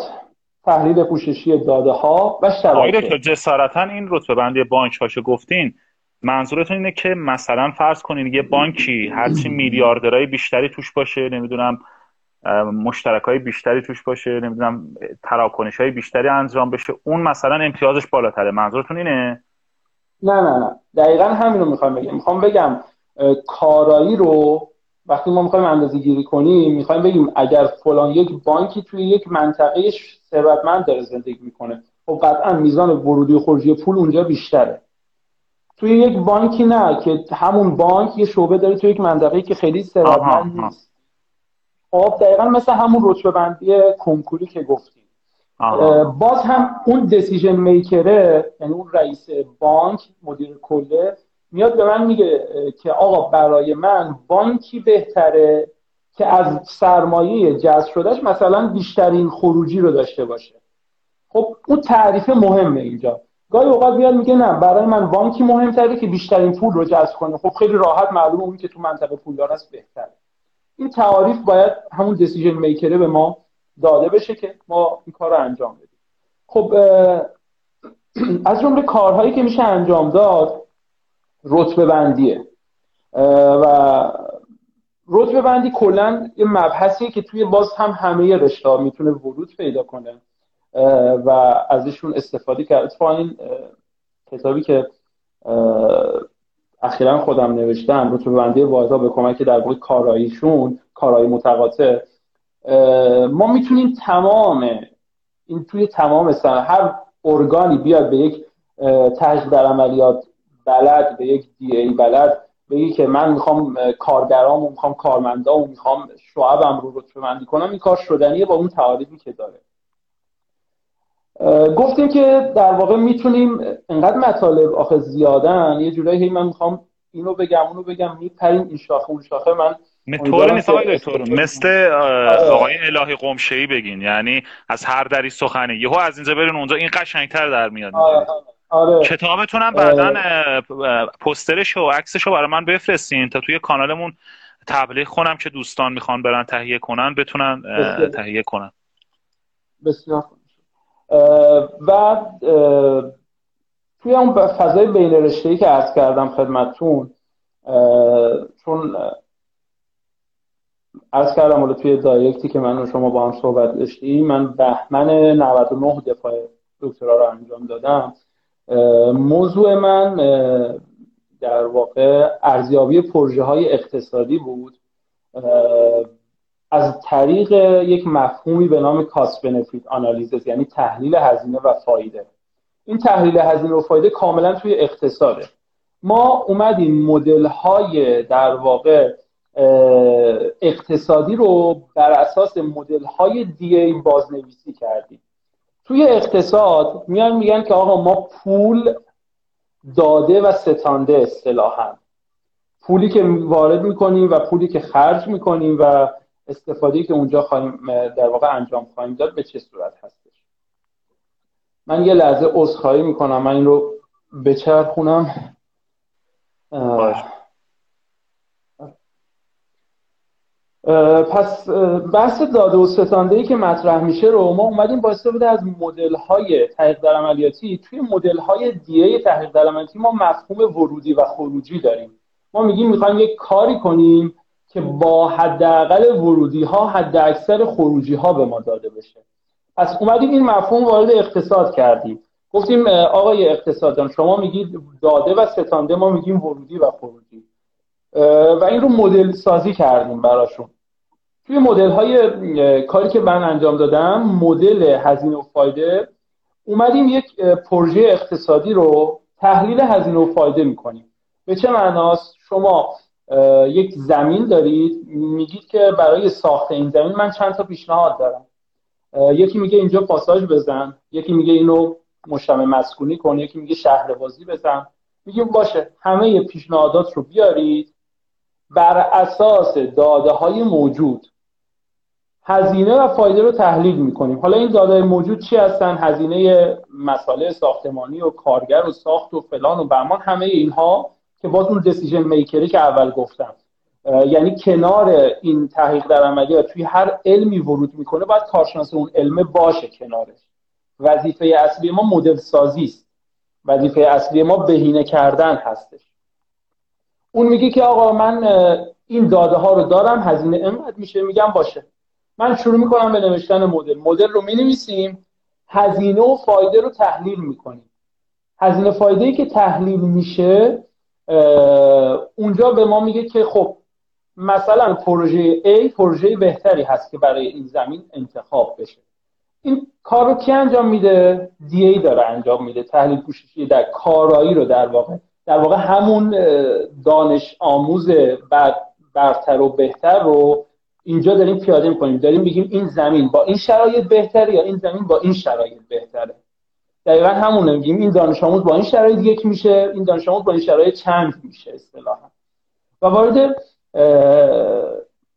تحلیل پوششی داده ها و شبکه جسارتا این رتبه بندی بانک هاشو گفتین. منظورتون اینه که مثلا فرض کنین یه بانکی هرچی میلیاردرهای بیشتری توش باشه نمی‌دونم مشترک های بیشتری توش باشه نمی‌دونم تراکنش های بیشتری انجام بشه. اون مثلا امتیازش بالاتره. منظورتون اینه؟ نه نه نه. دقیقا همین رو می‌خوام بگم. می‌خوام بگم کارایی رو وقتی ما می‌خوایم اندازه گیری کنیم می‌خوایم بگیم اگر فلان یک بانکی توی یک منطقه ثروتمند داره زندگی می‌کنه خب قطعا میزان ورودی و خروجی پول اونجا بیشتره. توی یک بانکی نه که همون بانک یه شعبه داره توی یک منطقه که خیلی ثروتمند نیست. خب دقیقا مثل همون رتبه بندی کنکوری که گفتیم. باز هم اون دیسیژن میکره یعنی اون رئیس بانک مدیر کله میاد به من میگه که آقا برای من بانکی بهتره که از سرمایه جذب شدهش مثلا بیشترین خروجی رو داشته باشه. خب اون تعریف مهمه اینجا. گاهی اوقات میاد میگه نه برای من بانکی مهمتره که بیشترین پول رو جذب کنه. خب خیلی راحت معلومه اون که تو منطقه پولدار است بهتره. این تعاریف باید همون دیسیژن میکره به ما داده بشه که ما این کار رو انجام بدیم. خب از جمله کارهایی که میشه انجام داد رتبه بندیه. و رتبه بندی کلا یه مبحثیه که توی باز هم همه رشته می‌تونه ورود پیدا کنه. و ازشون استفاده کرد. اتفاقا این کتابی که اخیرا خودم نوشتم رتبه بندی واحدها به کمک در واقع کاراییشون کارایی متقاطع. ما می‌تونیم تمام این توی تمام سنه هر ارگانی بیاد به یک تحقیق در عملیات بلد به یک دی ای بلد بگی که من می‌خوام کارگرامو می‌خوام کارمندامو می‌خوام شعبم رو رتبه بندی کنم این کار شدنیه با اون تعاریفی که داره. گفتیم که در واقع می‌تونیم انقدر مطالب آخه زیادن یه جورایی هی من می‌خوام اینو بگم اونو بگم میپریم این شاخه اون شاخه من طور نیست آقای دکتر مثل آقای الهی قمشه‌ای بگین یعنی از هر دری سخنه. یهو از اینجا برین اونجا این قشنگتر در میاد. آره. آره. کتابتون بعدا پسترش و عکسش رو برای من بفرستین تا توی کانالمون تبلیغ کنم که دوستان می‌خوان برن تهیه کنن بتونن تهیه کنن. بسیار و توی اون فضای بین رشته‌ای که عرض کردم خدمتتون چون عرض کردم حالا توی دایرکتی که من و شما با هم صحبت داشتیم من بهمن 99 دفاع دکترا رو انجام دادم. موضوع من در واقع ارزیابی پروژه های اقتصادی بود. از طریق یک مفهومی به نام کاست بنفیت آنالیزس یعنی تحلیل هزینه و فایده. این تحلیل هزینه و فایده کاملا توی اقتصاده. ما اومدیم مدل های در واقع اقتصادی رو بر اساس مدل های دی ای بازنویسی کردیم. توی اقتصاد میان میگن که آقا ما پول داده و ستانده اصطلاحا. پولی که وارد می‌کنیم و پولی که خرج می‌کنیم و استفاده که اونجا خواهیم در واقع انجام خواهیم داد به چه صورت هستش؟ من یه لحظه عذرخواهی می‌کنم. من این رو بچرخونم. پس بحث داده و ستانده ای که مطرح میشه رو ما اومدیم با استفاده از مدل های تحقیق در عملیاتی. توی مدل های دیه تحقیق در عملیاتی ما مفهوم ورودی و خروجی داریم. ما میگیم می‌خوایم یک کاری کنیم که با حداقل ورودی ها حد اکثر خروجی ها به ما داده بشه. پس اومدیم این مفهوم وارد اقتصاد کردیم. گفتیم آقای اقتصاددان شما میگید داده و ستانده ما میگیم ورودی و خروجی. و این رو مدل سازی کردیم براشون. توی مدل های کاری که من انجام دادم مدل هزینه و فایده اومدیم یک پروژه اقتصادی رو تحلیل هزینه و فایده می‌کنیم. به چه معناست؟ شما یک زمین دارید میگید که برای ساخت این زمین من چند تا پیشنهاد دارم. یکی میگه اینجا پاساژ بزن یکی میگه اینو مجتمع مسکونی کن یکی میگه شهر بازی بزن. میگیم باشه همه پیشنهادات رو بیارید. بر اساس داده های موجود هزینه و فایده رو تحلیل می‌کنیم. حالا این داده موجود چی هستن؟ هزینه مساله ساختمانی و کارگر و ساخت و فلان و بهمان همه اینها که باز اون دیسیژن میکری که اول گفتم. یعنی کنار این تحقیق در عملیات توی هر علمی ورود می‌کنه باید کارشناس اون علم باشه کنارش. وظیفه اصلی ما مدل سازی است. وظیفه اصلی ما بهینه کردن هستش. اون میگه که آقا من این داده ها رو دارم هزینه انقدر میشه؟ میگم باشه. من شروع می‌کنم به نوشتن مدل. مدل رو می‌نویسیم هزینه و فایده رو تحلیل می‌کنیم. هزینه فایده ای که تحلیل میشه اونجا به ما میگه که خب مثلا پروژه A پروژه بهتری هست که برای این زمین انتخاب بشه. این کار رو کی انجام میده؟ دی ای داره انجام میده تحلیل پوششی در کارایی رو در واقع. در واقع همون دانش آموز برتر و بهتر رو اینجا داریم پیاده می‌کنیم. داریم میگیم این زمین با این شرایط بهتره یا این زمین با این شرایط بهتره. دقیقا همونه. میگیم این دانش آموز با این شرایط یک میشه این دانش آموز با این شرایط چند میشه اصطلاحا. و وارد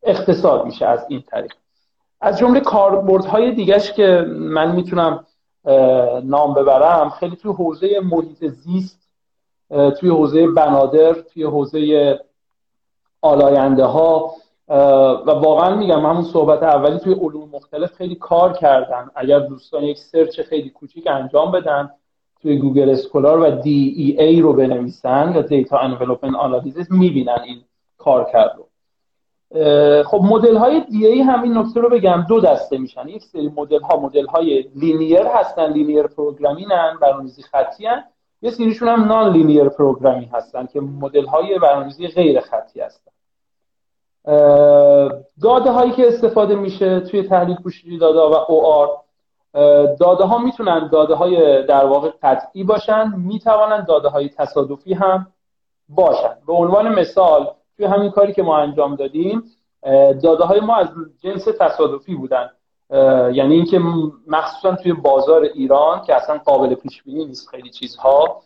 اقتصاد میشه از این طریق. از جمله کاربردهای دیگهش که من می‌تونم نام ببرم خیلی توی حوزه محیط زیست توی حوزه بنادر توی حوزه آلاینده ها و واقعا میگم همون صحبت اولی توی علوم مختلف خیلی کار کردن اگر دوستان یک سرچ خیلی کوچیک انجام بدن توی گوگل اسکولار و DEA رو بنویسن یا data envelopment analysis می‌بینن این کارکرد رو خب مدل های DEA هم این نکته رو بگم دو دسته میشن. یک سری مدل ها مدل های linear هستن linear programming ان برنامه‌نویسی خطی ان. یه سریشون هم non-linear programming هستن که مدل های برنامه‌نویسی غیر خطی هستن. داده هایی که استفاده میشه توی تحلیل پوششی داده و OR. داده ها می‌تونن داده های در واقع قطعی باشن می‌توانن داده های تصادفی هم باشن. به عنوان مثال توی همین کاری که ما انجام دادیم داده های ما از جنس تصادفی بودن. یعنی اینکه مخصوصا توی بازار ایران که اصلا قابل پیش بینی نیست خیلی چیزها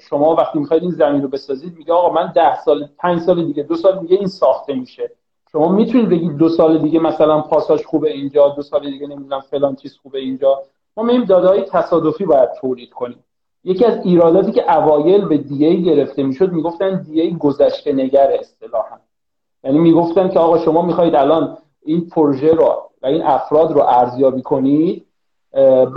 شما وقتی می‌خواید این زمین رو بسازید میگه آقا من ده سال پنج سال دیگه دو سال دیگه این ساخته میشه. شما می‌تونید بگید دو سال دیگه مثلا پاساژ خوبه اینجا دو سال دیگه نمی‌دونم فلان چیز خوبه اینجا. ما میگیم داده های تصادفی باید تولید کنیم. یکی از ایراداتی که اوایل به دی گرفته می‌شد می‌گفتن دی گذشته نگر اصطلاحا. یعنی می‌گفتن که آقا شما می‌خواید الان این پروژه رو و این افراد رو ارزیابی کنید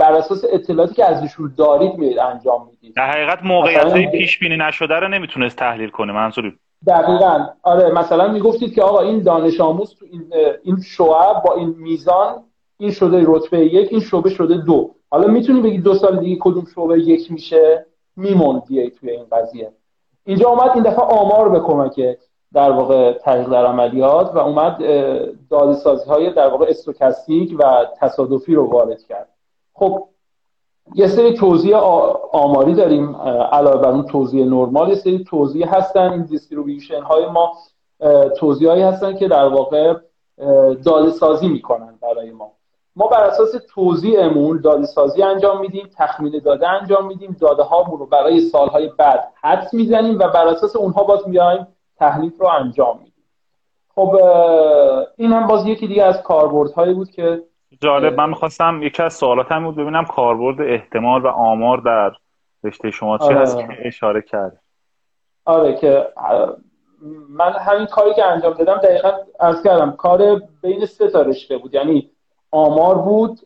بر اساس اطلاعاتی که ازشون دارید میید انجام می‌دید. در حقیقت موقعیت پیش بینی نشده رو نمی‌تونست تحلیل کنه منظوری. دقیقا. آره مثلا می‌گفتید که آقا این دانش آموز تو این این شعبه با این میزان این شده رتبه یک این شعبه شده دو. حالا می‌تونی بگی دو سال دیگه کدوم شعبه یک میشه؟ می‌مونن دیگه توی این قضیه. اینجا اومد این دفعه آمار به کمک در واقع تحقیق در عملیات و اومد داده‌سازی های در واقع stochastic و تصادفی رو وارد کرد. خب یه سری توزیع آماری داریم علاوه بر اون توزیع نرمال یه سری توزیع هستن distribution های ما توضیح هایی هستن که در واقع داده سازی می‌کنن برای ما. ما بر اساس توضیحمون داده سازی انجام میدیم تخمین داده انجام میدیم داده هامون رو برای سالهای بعد حدس می‌زنیم و بر اساس اونها باز میایم تحلیل رو انجام میدیم. خب این هم باز یکی دیگه از کاربردهایی بود که جالب من می‌خواستم یکی از سوالاتم بود ببینم کاربرد احتمال و آمار در رشته شما چی آره. هست که اشاره کرد. آره که من همین کاری که انجام دادم دقیقا از کردم کار بین سه تا رشته بود. یعنی آمار بود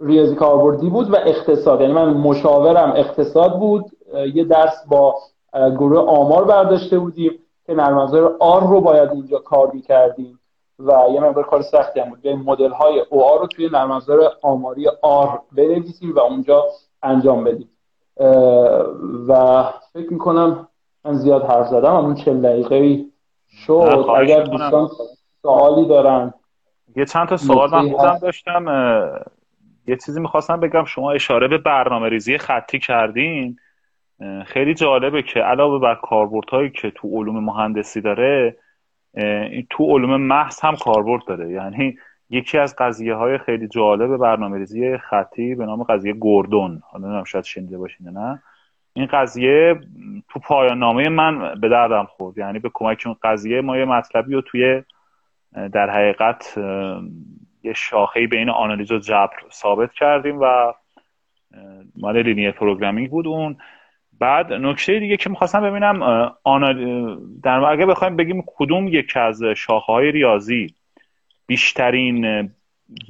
ریاضی کاربردی بود و اقتصاد. یعنی من مشاورم اقتصاد بود. یه درس با گروه آمار برداشته بودیم که نرم افزار آر رو باید اونجا کار می‌کردیم. و یه مقدار کار سختی هم بود. به مدل های او آر رو توی نرم افزار آماری آر بنویسیم و اونجا انجام بدیم. و فکر می‌کنم من زیاد حرف زدم اون چه دقیقه شد. اگر دوستان سوالی دارن. یه چند تا سوال من خودم داشتم یه چیزی می‌خواستم بگم. شما اشاره به برنامه ریزی خطی کردین. خیلی جالبه که علاوه بر کاربردهایی که تو علوم مهندسی داره تو علوم محض هم کاربرد داره. یعنی یکی از قضیه های خیلی جالب برنامه ریزی خطی به نام قضیه گوردون. حالا نمی‌دونم شاید شنیده باشین نه. این قضیه تو پایان نامه من به دردم خورد. یعنی به کمک اون قضیه ما یه مطلبی رو توی در حقیقت یه شاخه بین آنالیز و جبر ثابت کردیم و مال linear programming بود اون. بعد نکته دیگه که می‌خواستم ببینم در اگه بخوایم بگیم کدوم یک از شاخه های ریاضی بیشترین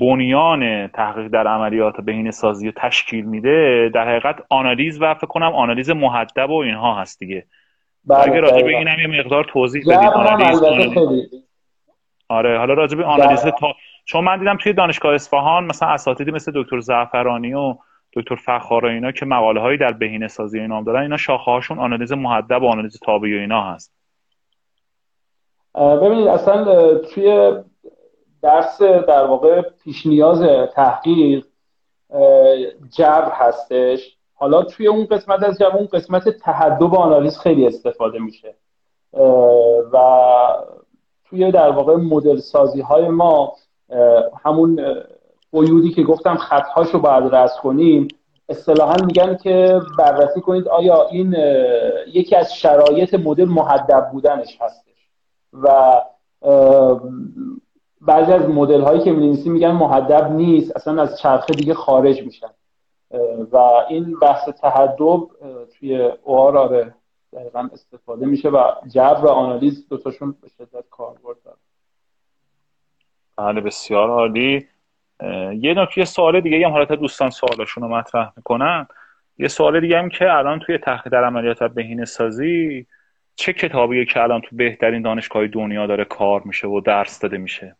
بنیان تحقیق در عملیات بهینه سازی و تشکیل میده در حقیقت آنالیز و فکر کنم آنالیز محدب و اینها هست دیگه. بله اگه راجع به این هم یه مقدار توضیح بدید آنالیز, آره حالا راجع به آنالیز تا... چون من دیدم توی دانشگاه اصفهان مثلا اساتیدی مثل دکتر زعفرانی و دکتر فخار و اینا که مقاله هایی در بهینه سازی نام دارن اینا شاخه هاشون آنالیز محدب و آنالیز تابعی و اینا هست. ببینید اصلا توی درس در واقع پیش نیاز تحقیق جبر هستش. حالا توی اون قسمت از جواب اون قسمت تحدب و آنالیز خیلی استفاده میشه. و توی در واقع مدل سازی های ما همون قیودی که گفتم خطهاش رو باید رس کنیم اصطلاحا میگن که بررسی کنید آیا این یکی از شرایط مدل محدب بودنش هستش. و بعضی از مدل هایی که می میگن محدب نیست اصلا از چرخه دیگه خارج میشن. و این بحث تحدب توی اوار آره دقیقا استفاده میشه و جبر و آنالیز دوتاشون به شدت کاربرد داره بله بسیار عالی. یه نکته سوال دیگه هم حالت دوستان سوالاشون رو مطرح می‌کنن. یه سوال دیگه هم که الان توی تحقیق در عملیات و بهینه سازی چه کتابیه که الان تو بهترین دانشگاه دنیا داره کار میشه و درس داده میشه؟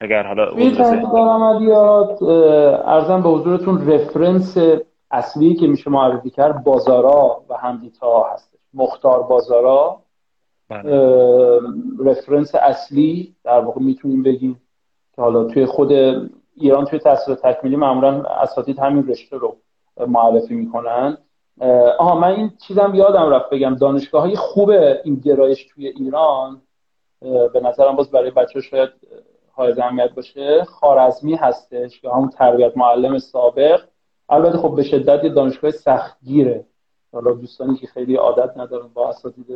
اگر حالا توی تحقیق در عملیات ارزم به حضورتون رفرنس اصلی که میشه معرفی کرد بازارا و همدیتا هستش. مختار بازارا بله. رفرنس اصلی در واقع می‌تونیم بگیم که حالا توی خود ایران توی تحصیل تکمیلی معمولا اساتید همین رشته رو معرفی می‌کنن. آها من این چیزم یادم رفت بگم. دانشگاه های خوب این گرایش توی ایران به نظرم باز برای بچه شاید های اهمیت باشه. خارزمی هستش یا همون تربیت معلم سابق. البته خب به شدت یه دانشگاه سختگیره. حالا دوستانی که خیلی عادت ندارن با اساتید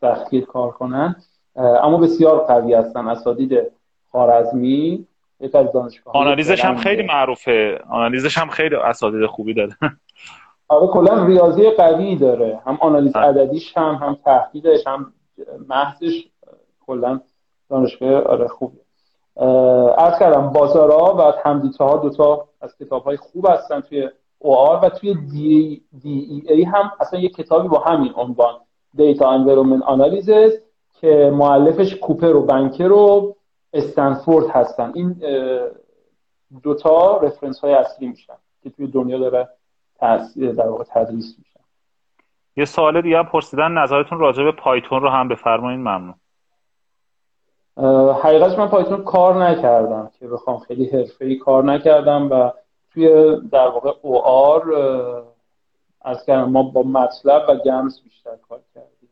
سختگیر کار کنن. اما بسیار قوی هستن اساتید خوارزمی یک از دانشگاه آنالیزش هم خیلی معروفه. آنالیزش هم خیلی اساتید خوبی داره. آره کلا ریاضی قوی داره. هم آنالیز عددیش هم هم تحقیقش هم محضش کلا دانشگاه آره خوبه. عرض کردم بازارا و همدیتا ها دوتا از کتاب های خوب هستن توی OR و توی D, DEA هم اصلا یه کتابی با همین عنوان data envelopment analysis که معلفش کوپر و بنکر و استنفورد هستن. این دوتا رفرنس های اصلی میشن که توی دنیا داره در واقع تدریس میشن یه سوال دیگه هم پرسیدن نظرتون راجع به پایتون رو هم بفرمایید ممنون. حقیقتش من پایتون کار نکردم که بخوام خیلی حرفه‌ای کار نکردم و توی در واقع او آر از کردم ما با مطلب و گمز بیشتر کار کردیم.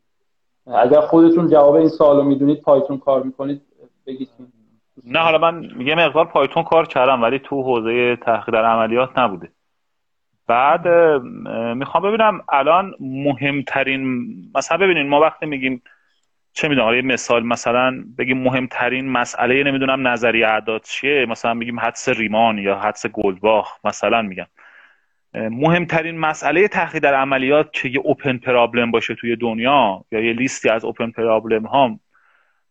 اگر خودتون جواب این سوالو می‌دونید پایتون کار می‌کنید. نه حالا من یه مقدار پایتون کار کردم ولی تو حوزه تحقیق در عملیات نبوده. بعد می‌خوام ببینم الان مهمترین مثلا ببینین ما وقتی میگیم چه می‌دونم یه مثال مثلا بگیم مهمترین مسئله نمی‌دونم نظریه اعداد چیه؟ مثلا بگیم حدس ریمان یا حدس گلدباخ مثلا میگم. مهمترین مسئله تحقیق در عملیات که یه اوپن پرابلم باشه توی دنیا یا یه لیستی از اوپن پرابلم ها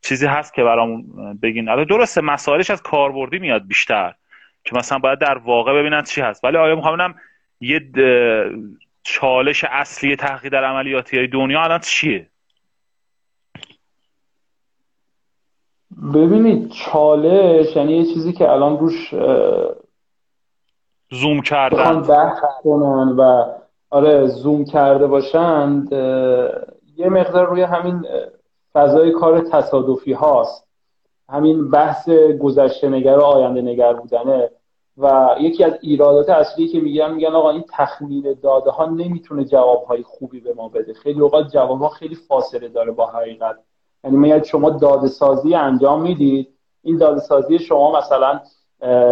چیزی هست که برامون بگین. البته درسته مسائلش از کاربردی میاد بیشتر که مثلا باید در واقع ببینن چی هست. ولی آیا می‌خوام یه چالش اصلی تحقیق در عملیاتی دنیا الان چیه؟ ببینید چالش یعنی یه چیزی که الان روش زوم کردن. کنن و آره زوم کرده باشند یه مقدار روی همین فضای کار تصادفی هاست. همین بحث گذشته نگر و آینده نگر بودنه. و یکی از ایرادات اصلی که میگن میگن آقا این تخمین داده ها نمی‌تونه جواب های خوبی به ما بده. خیلی اوقات جواب ها خیلی فاصله داره با حقیقت. یعنی میاد شما داده سازی انجام می‌دید این داده سازی شما مثلا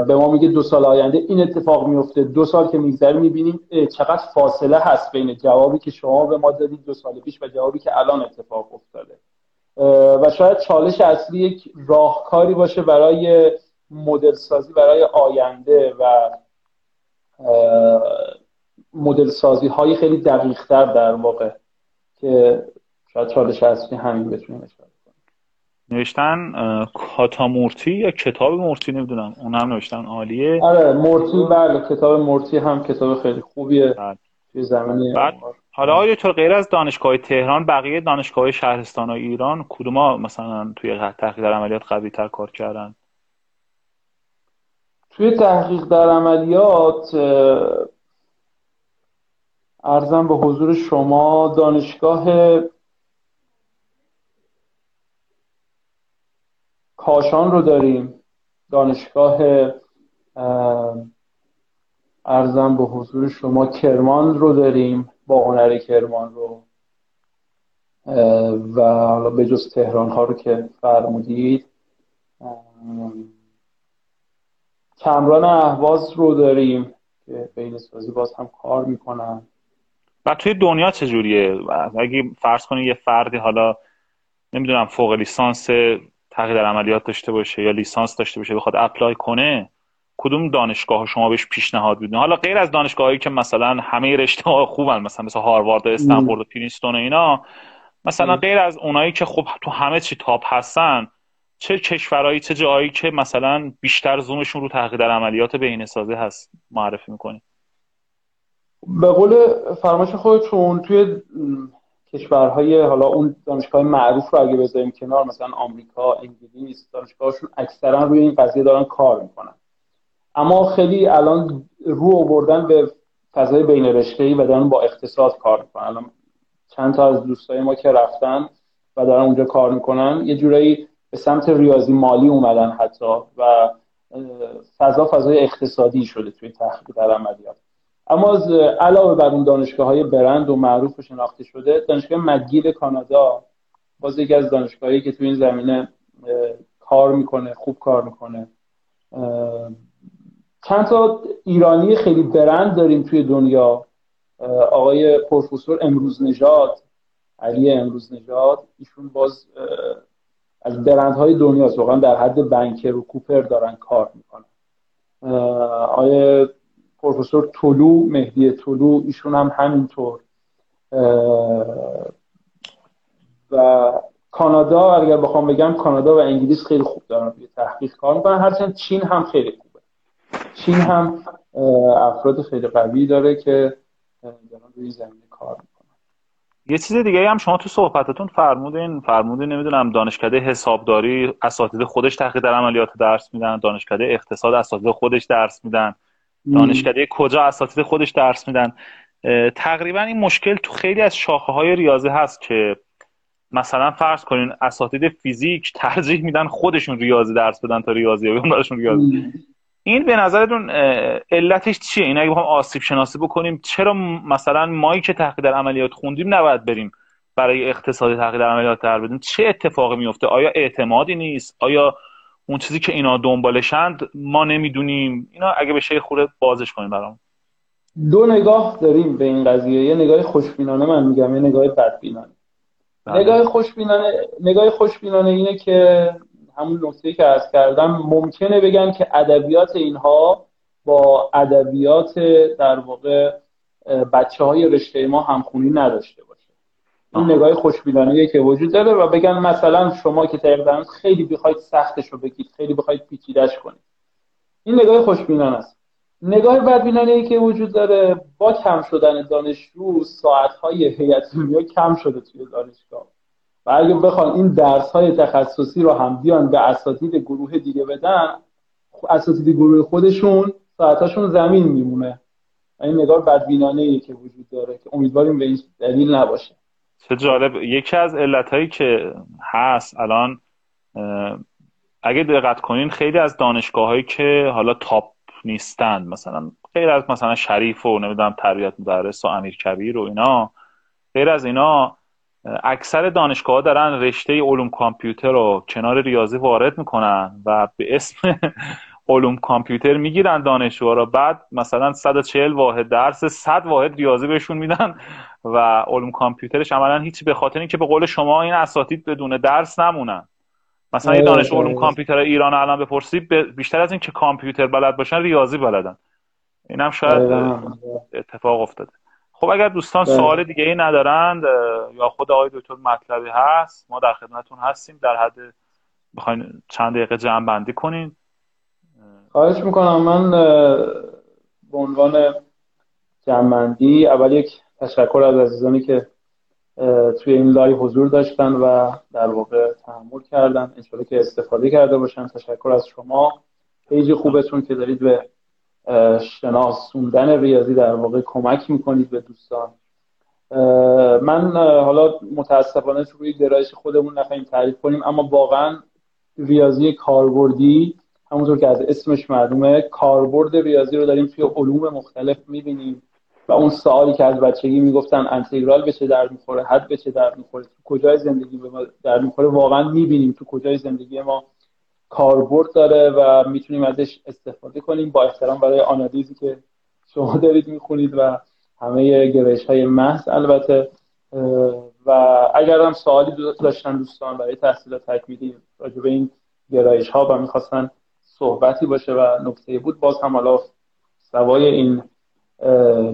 به ما میگه دو سال آینده این اتفاق میفته دو سال که میگذره می‌بینیم چقدر فاصله هست بین جوابی که شما به ما دادید دو سال پیش و جوابی که الان اتفاق افتاده. و شاید چالش اصلی یک راهکاری باشه برای مدل سازی برای آینده و مدل سازی های خیلی دقیق در واقع که شاید چالش اصلی همین بتونیم اشاره کنیم. نوشتن کاتامورتی یا کتاب مورتی؟ نمی‌دونم. اون هم نوشتن. عالیه. آره مورتی. بله کتاب مورتی هم کتاب خیلی خوبیه. بله. توی زمینی بعد؟ حالا آیا تو غیر از دانشگاه تهران بقیه دانشگاه شهرستان و ایران کدوم مثلا توی تحقیق در عملیات قوی تر کار کردن؟ توی تحقیق در عملیات ارزم به حضور شما دانشگاه کاشان رو داریم. دانشگاه ارزم به حضور شما کرمان رو داریم. با هنر کرمان رو. و حالا به جز تهران ها رو که فرمودید چمران اهواز رو داریم که بهینه سازی باز هم کار می‌کنن. و توی دنیا چجوریه اگه فرض کنید یه فردی حالا نمی‌دونم فوق لیسانس تحقیق در عملیات داشته باشه یا لیسانس داشته باشه بخواد apply کنه کدوم دانشگاه شما بهش پیشنهاد میدین؟ حالا غیر از دانشگاهایی که مثلا همه رشته ها خوبن مثلا مثل هاروارد و استنفورد و پرینستون و اینا مثلا غیر از اونایی که خب تو همه چی top هستن چه کشورهایی چه جایی که مثلا بیشتر زومشون رو تحقیق در عملیات بهینه سازی هست معرفی می‌کنی؟ به قول فرمایش خودتون توی کشورهای حالا اون دانشگاه معروف رو اگه بذاریم کنار مثلا آمریکا انگلیس دانشگاهشون اکثرا روی این قضیه دارن کار می‌کنن. اما خیلی الان رو آوردن به فضای بین ای و دارن با اقتصاد کار می‌کنن. الان چند تا از دوستای ما که رفتن و دارن اونجا کار می‌کنن یه جورایی به سمت ریاضی مالی اومدن حتی و فضا فضای اقتصادی شده توی تحقیق در عملیات. اما از علاوه بر اون دانشگاه های برند و معروف و شناخته شده دانشگاه مگیل کانادا باز یکی از دانشگاهایی که توی این زمینه کار می‌کنه خوب کار می‌کنه. چند تا ایرانی خیلی برند داریم توی دنیا. آقای پروفسور امروز نژاد علی امروز نژاد ایشون باز از برندهای دنیاست. واقعا در حد بنکر و کوپر دارن کار می‌کنن. آقای پروفسور طلو مهدی طلو ایشون هم همینطور. و کانادا اگر بخوام بگم کانادا و انگلیس خیلی خوب دارن روی تحقیق کار می‌کنن. هرچند چین هم خیلی خوبه چین هم افراد خیلی قوی داره که دارن روی زمین کار می‌کنن. یه چیز دیگه هم شما تو صحبتتون فرمودین فرمودین نمی‌دونم دانشکده حسابداری اساتید خودش تحقیق در عملیات درس میدن دانشکده اقتصاد اساتید خودش درس میدن دانشکده کجا اساتید خودش درس میدن. تقریبا این مشکل تو خیلی از شاخه های ریاضی هست که مثلا فرض کنین اساتید فیزیک ترجیح میدن خودشون ریاضی درس بدن تا ریاضی براشون ریاضی این به نظرتون علتش چیه؟ این اگه بخوام آسیب شناسی بکنیم چرا مثلا مایی که تحقیق در عملیات خوندیم نباید بریم برای اقتصادی تحقیق در عملیات در بدیم؟ چه اتفاقی میفته؟ آیا اعتمادی نیست؟ آیا اون چیزی که اینا دنبالشند ما نمی‌دونیم؟ اینا اگه بشه خورده بازش کنیم برام دو نگاه داریم به این قضیه. یه نگاه خوشبینانه من میگم یه نگاه بدبینانه. بله. نگاه خوشبینانه نگاه خوشبینانه اینه که همون نکته که عرض کردم ممکنه بگن که ادبیات اینها با ادبیات در واقع بچه های رشته ما همخونی نداشته باشه. این نگاه خوشبینانه که وجود داره و بگن مثلا شما که تقریبا خیلی بخواید سختش رو بگید خیلی بخواید پیچیدش کنید. این نگاه خوشبینانه است. نگاه بدبینانه ای که وجود داره با کم شدن دانشجو ساعت‌های هیئت کم شده توی دانشگاه. و اگه بخوان این درس های تخصصی رو هم بیان به اساتید گروه دیگه بدن اساتید گروه خودشون ساعتاشون زمین میمونه. این نگاه بدبینانه ای که وجود داره که امیدواریم به این دلیل نباشه. چه جالب. یکی از علت که هست الان اگه دقت کنین خیلی از دانشگاه هایی که حالا تاپ نیستند مثلا غیر از مثلا شریف و نمی‌دونم تربیت مدرس و امیر کبیر و اینا غیر از اینا اکثر دانشگاه ها دارن رشته علوم کامپیوتر رو کنار ریاضی وارد می‌کنن و به اسم علوم کامپیوتر می‌گیرن دانشجوها رو. بعد مثلا 140 واحد درس 100 واحد ریاضی بهشون میدن و علوم کامپیوترش عملا هیچ به خاطر اینکه به قول شما این اساتید بدون درس نمونن. مثلا یه دانش علوم کامپیوتر ایران الان بپرسی بیشتر از این که کامپیوتر بلد باشن ریاضی بلدن. اینم شاید اتفاق افتاده. خب اگر دوستان بله. سوال دیگه ای ندارند یا خود آقای دکتر مطلبی هست ما در خدمتتون هستیم. در حد بخواین چند دقیقه جمع بندی کنین. خواهش می‌کنم. من به عنوان جمع‌بندی اول یک تشکر از عزیزانی که توی این live حضور داشتن و در واقع تحمل کردن. انشاءالله که استفاده کرده باشن. تشکر از شما. پیج خوبتون که دارید به شناسوندن ریاضی در واقع کمک می‌کنید به دوستان. من حالا متاسفانه روی گرایش خودمون نخواهیم تعریف کنیم اما واقعا ریاضی کاربردی همونطور که از اسمش معلومه کاربرد ریاضی رو داریم توی علوم مختلف می‌بینیم و اون سوالی که از بچگی می‌گفتن انتگرال به چه درد می‌خوره حد به چه درد می‌خوره تو کجای زندگی به ما درد می‌خوره واقعا می‌بینیم تو کجای زندگی ما کاربرد داره و می‌تونیم ازش استفاده کنیم. با احترام برای آنالیزی که شما دارید می‌خونید و همه گرایش های محض البته. و اگر هم سوالی داشتن دوستان برای تحصیلات تکمیلی راجع به این گرایش ها و می‌خواستن صحبتی باشه و نکته بود باز هم حالا سوای این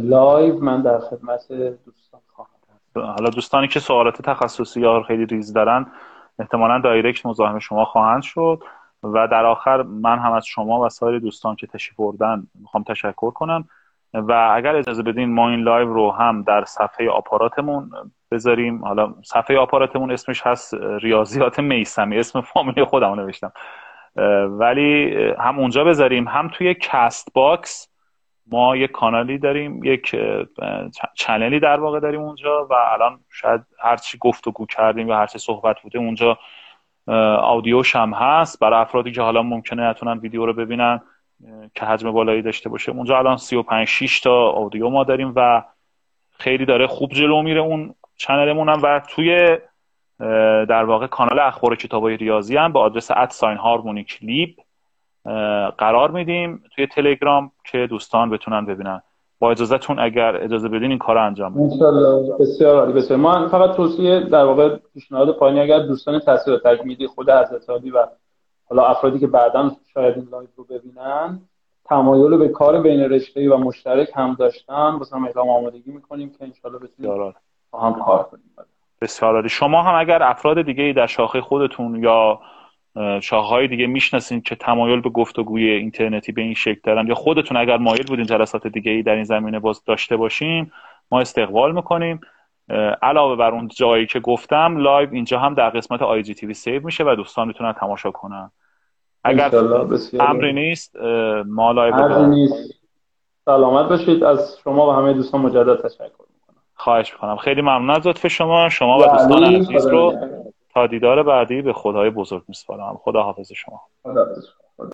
live من در خدمت دوستان خواهم حالا دوستانی که سوالات تخصصی یا خیلی ریز دارن احتمالا direct مزاحم شما خواهند شد. و در آخر من هم از شما و سایر دوستان که تشریف بردن می‌خوام تشکر کنم. و اگر اجازه بدین ما این live رو هم در صفحه آپاراتمون بذاریم. حالا صفحه آپاراتمون اسمش هست ریاضیات میسمی. اسم فامیلی خودمو نوشتم. ولی هم اونجا بذاریم هم توی کست باکس ما یک کانالی داریم یک channel ی در واقع داریم اونجا و الان شاید هرچی گفتگو کردیم و هرچی صحبت بوده اونجا آودیوش هم هست. برای افرادی که حالا ممکنه نتونن ویدیو رو ببینن که حجم بالایی داشته باشه. اونجا الان 35 6 تا آودیو ما داریم و خیلی داره خوب جلو میره اون چنلمون هم. و توی در واقع کانال اخبار کتاب های ریاضی هم به آدرس ادساین هارمونیک لیب قرار میدیم. توی تلگرام که دوستان بتونن ببینن. با اجازهتون اگر اجازه بدین این کار انجام بدیم. بسیار عالی. بسیار. ما فقط توصیه در واقع پیشنهاد پایینی اگر دوستان تحصیل تکمیلی خود حضرت و حالا افرادی که بعدا شاید این live رو ببینن تمایل به کار بین رشته‌ای و مشترک هم داشتن. واسه هم اعلام آمادگی می‌کنیم که انشالله بتونیم با هم کار کنیم. بسیار شما هم اگر افراد دیگه در شاخه خودتون یا شاخه‌های دیگه می‌شناسین که تمایل به گفتگوی اینترنتی به این شکل دارن یا خودتون اگر مایل بودین جلسات دیگه ای در این زمینه باز داشته باشیم ما استقبال می‌کنیم. علاوه بر اون جایی که گفتم live اینجا هم در قسمت IGTV save میشه و دوستان می‌تونن تماشا کنن. اگر امری نیست ما live نیست. سلامت باشید. از شما و همه دوستان مجدد تشکر می‌کنم. خواهش می‌کنم. خیلی ممنون از لطف شما. شما و دوستان عزیز رو تا دیدار بعدی به خدای بزرگ میسپارم خدا حافظ شما خدا حافظ.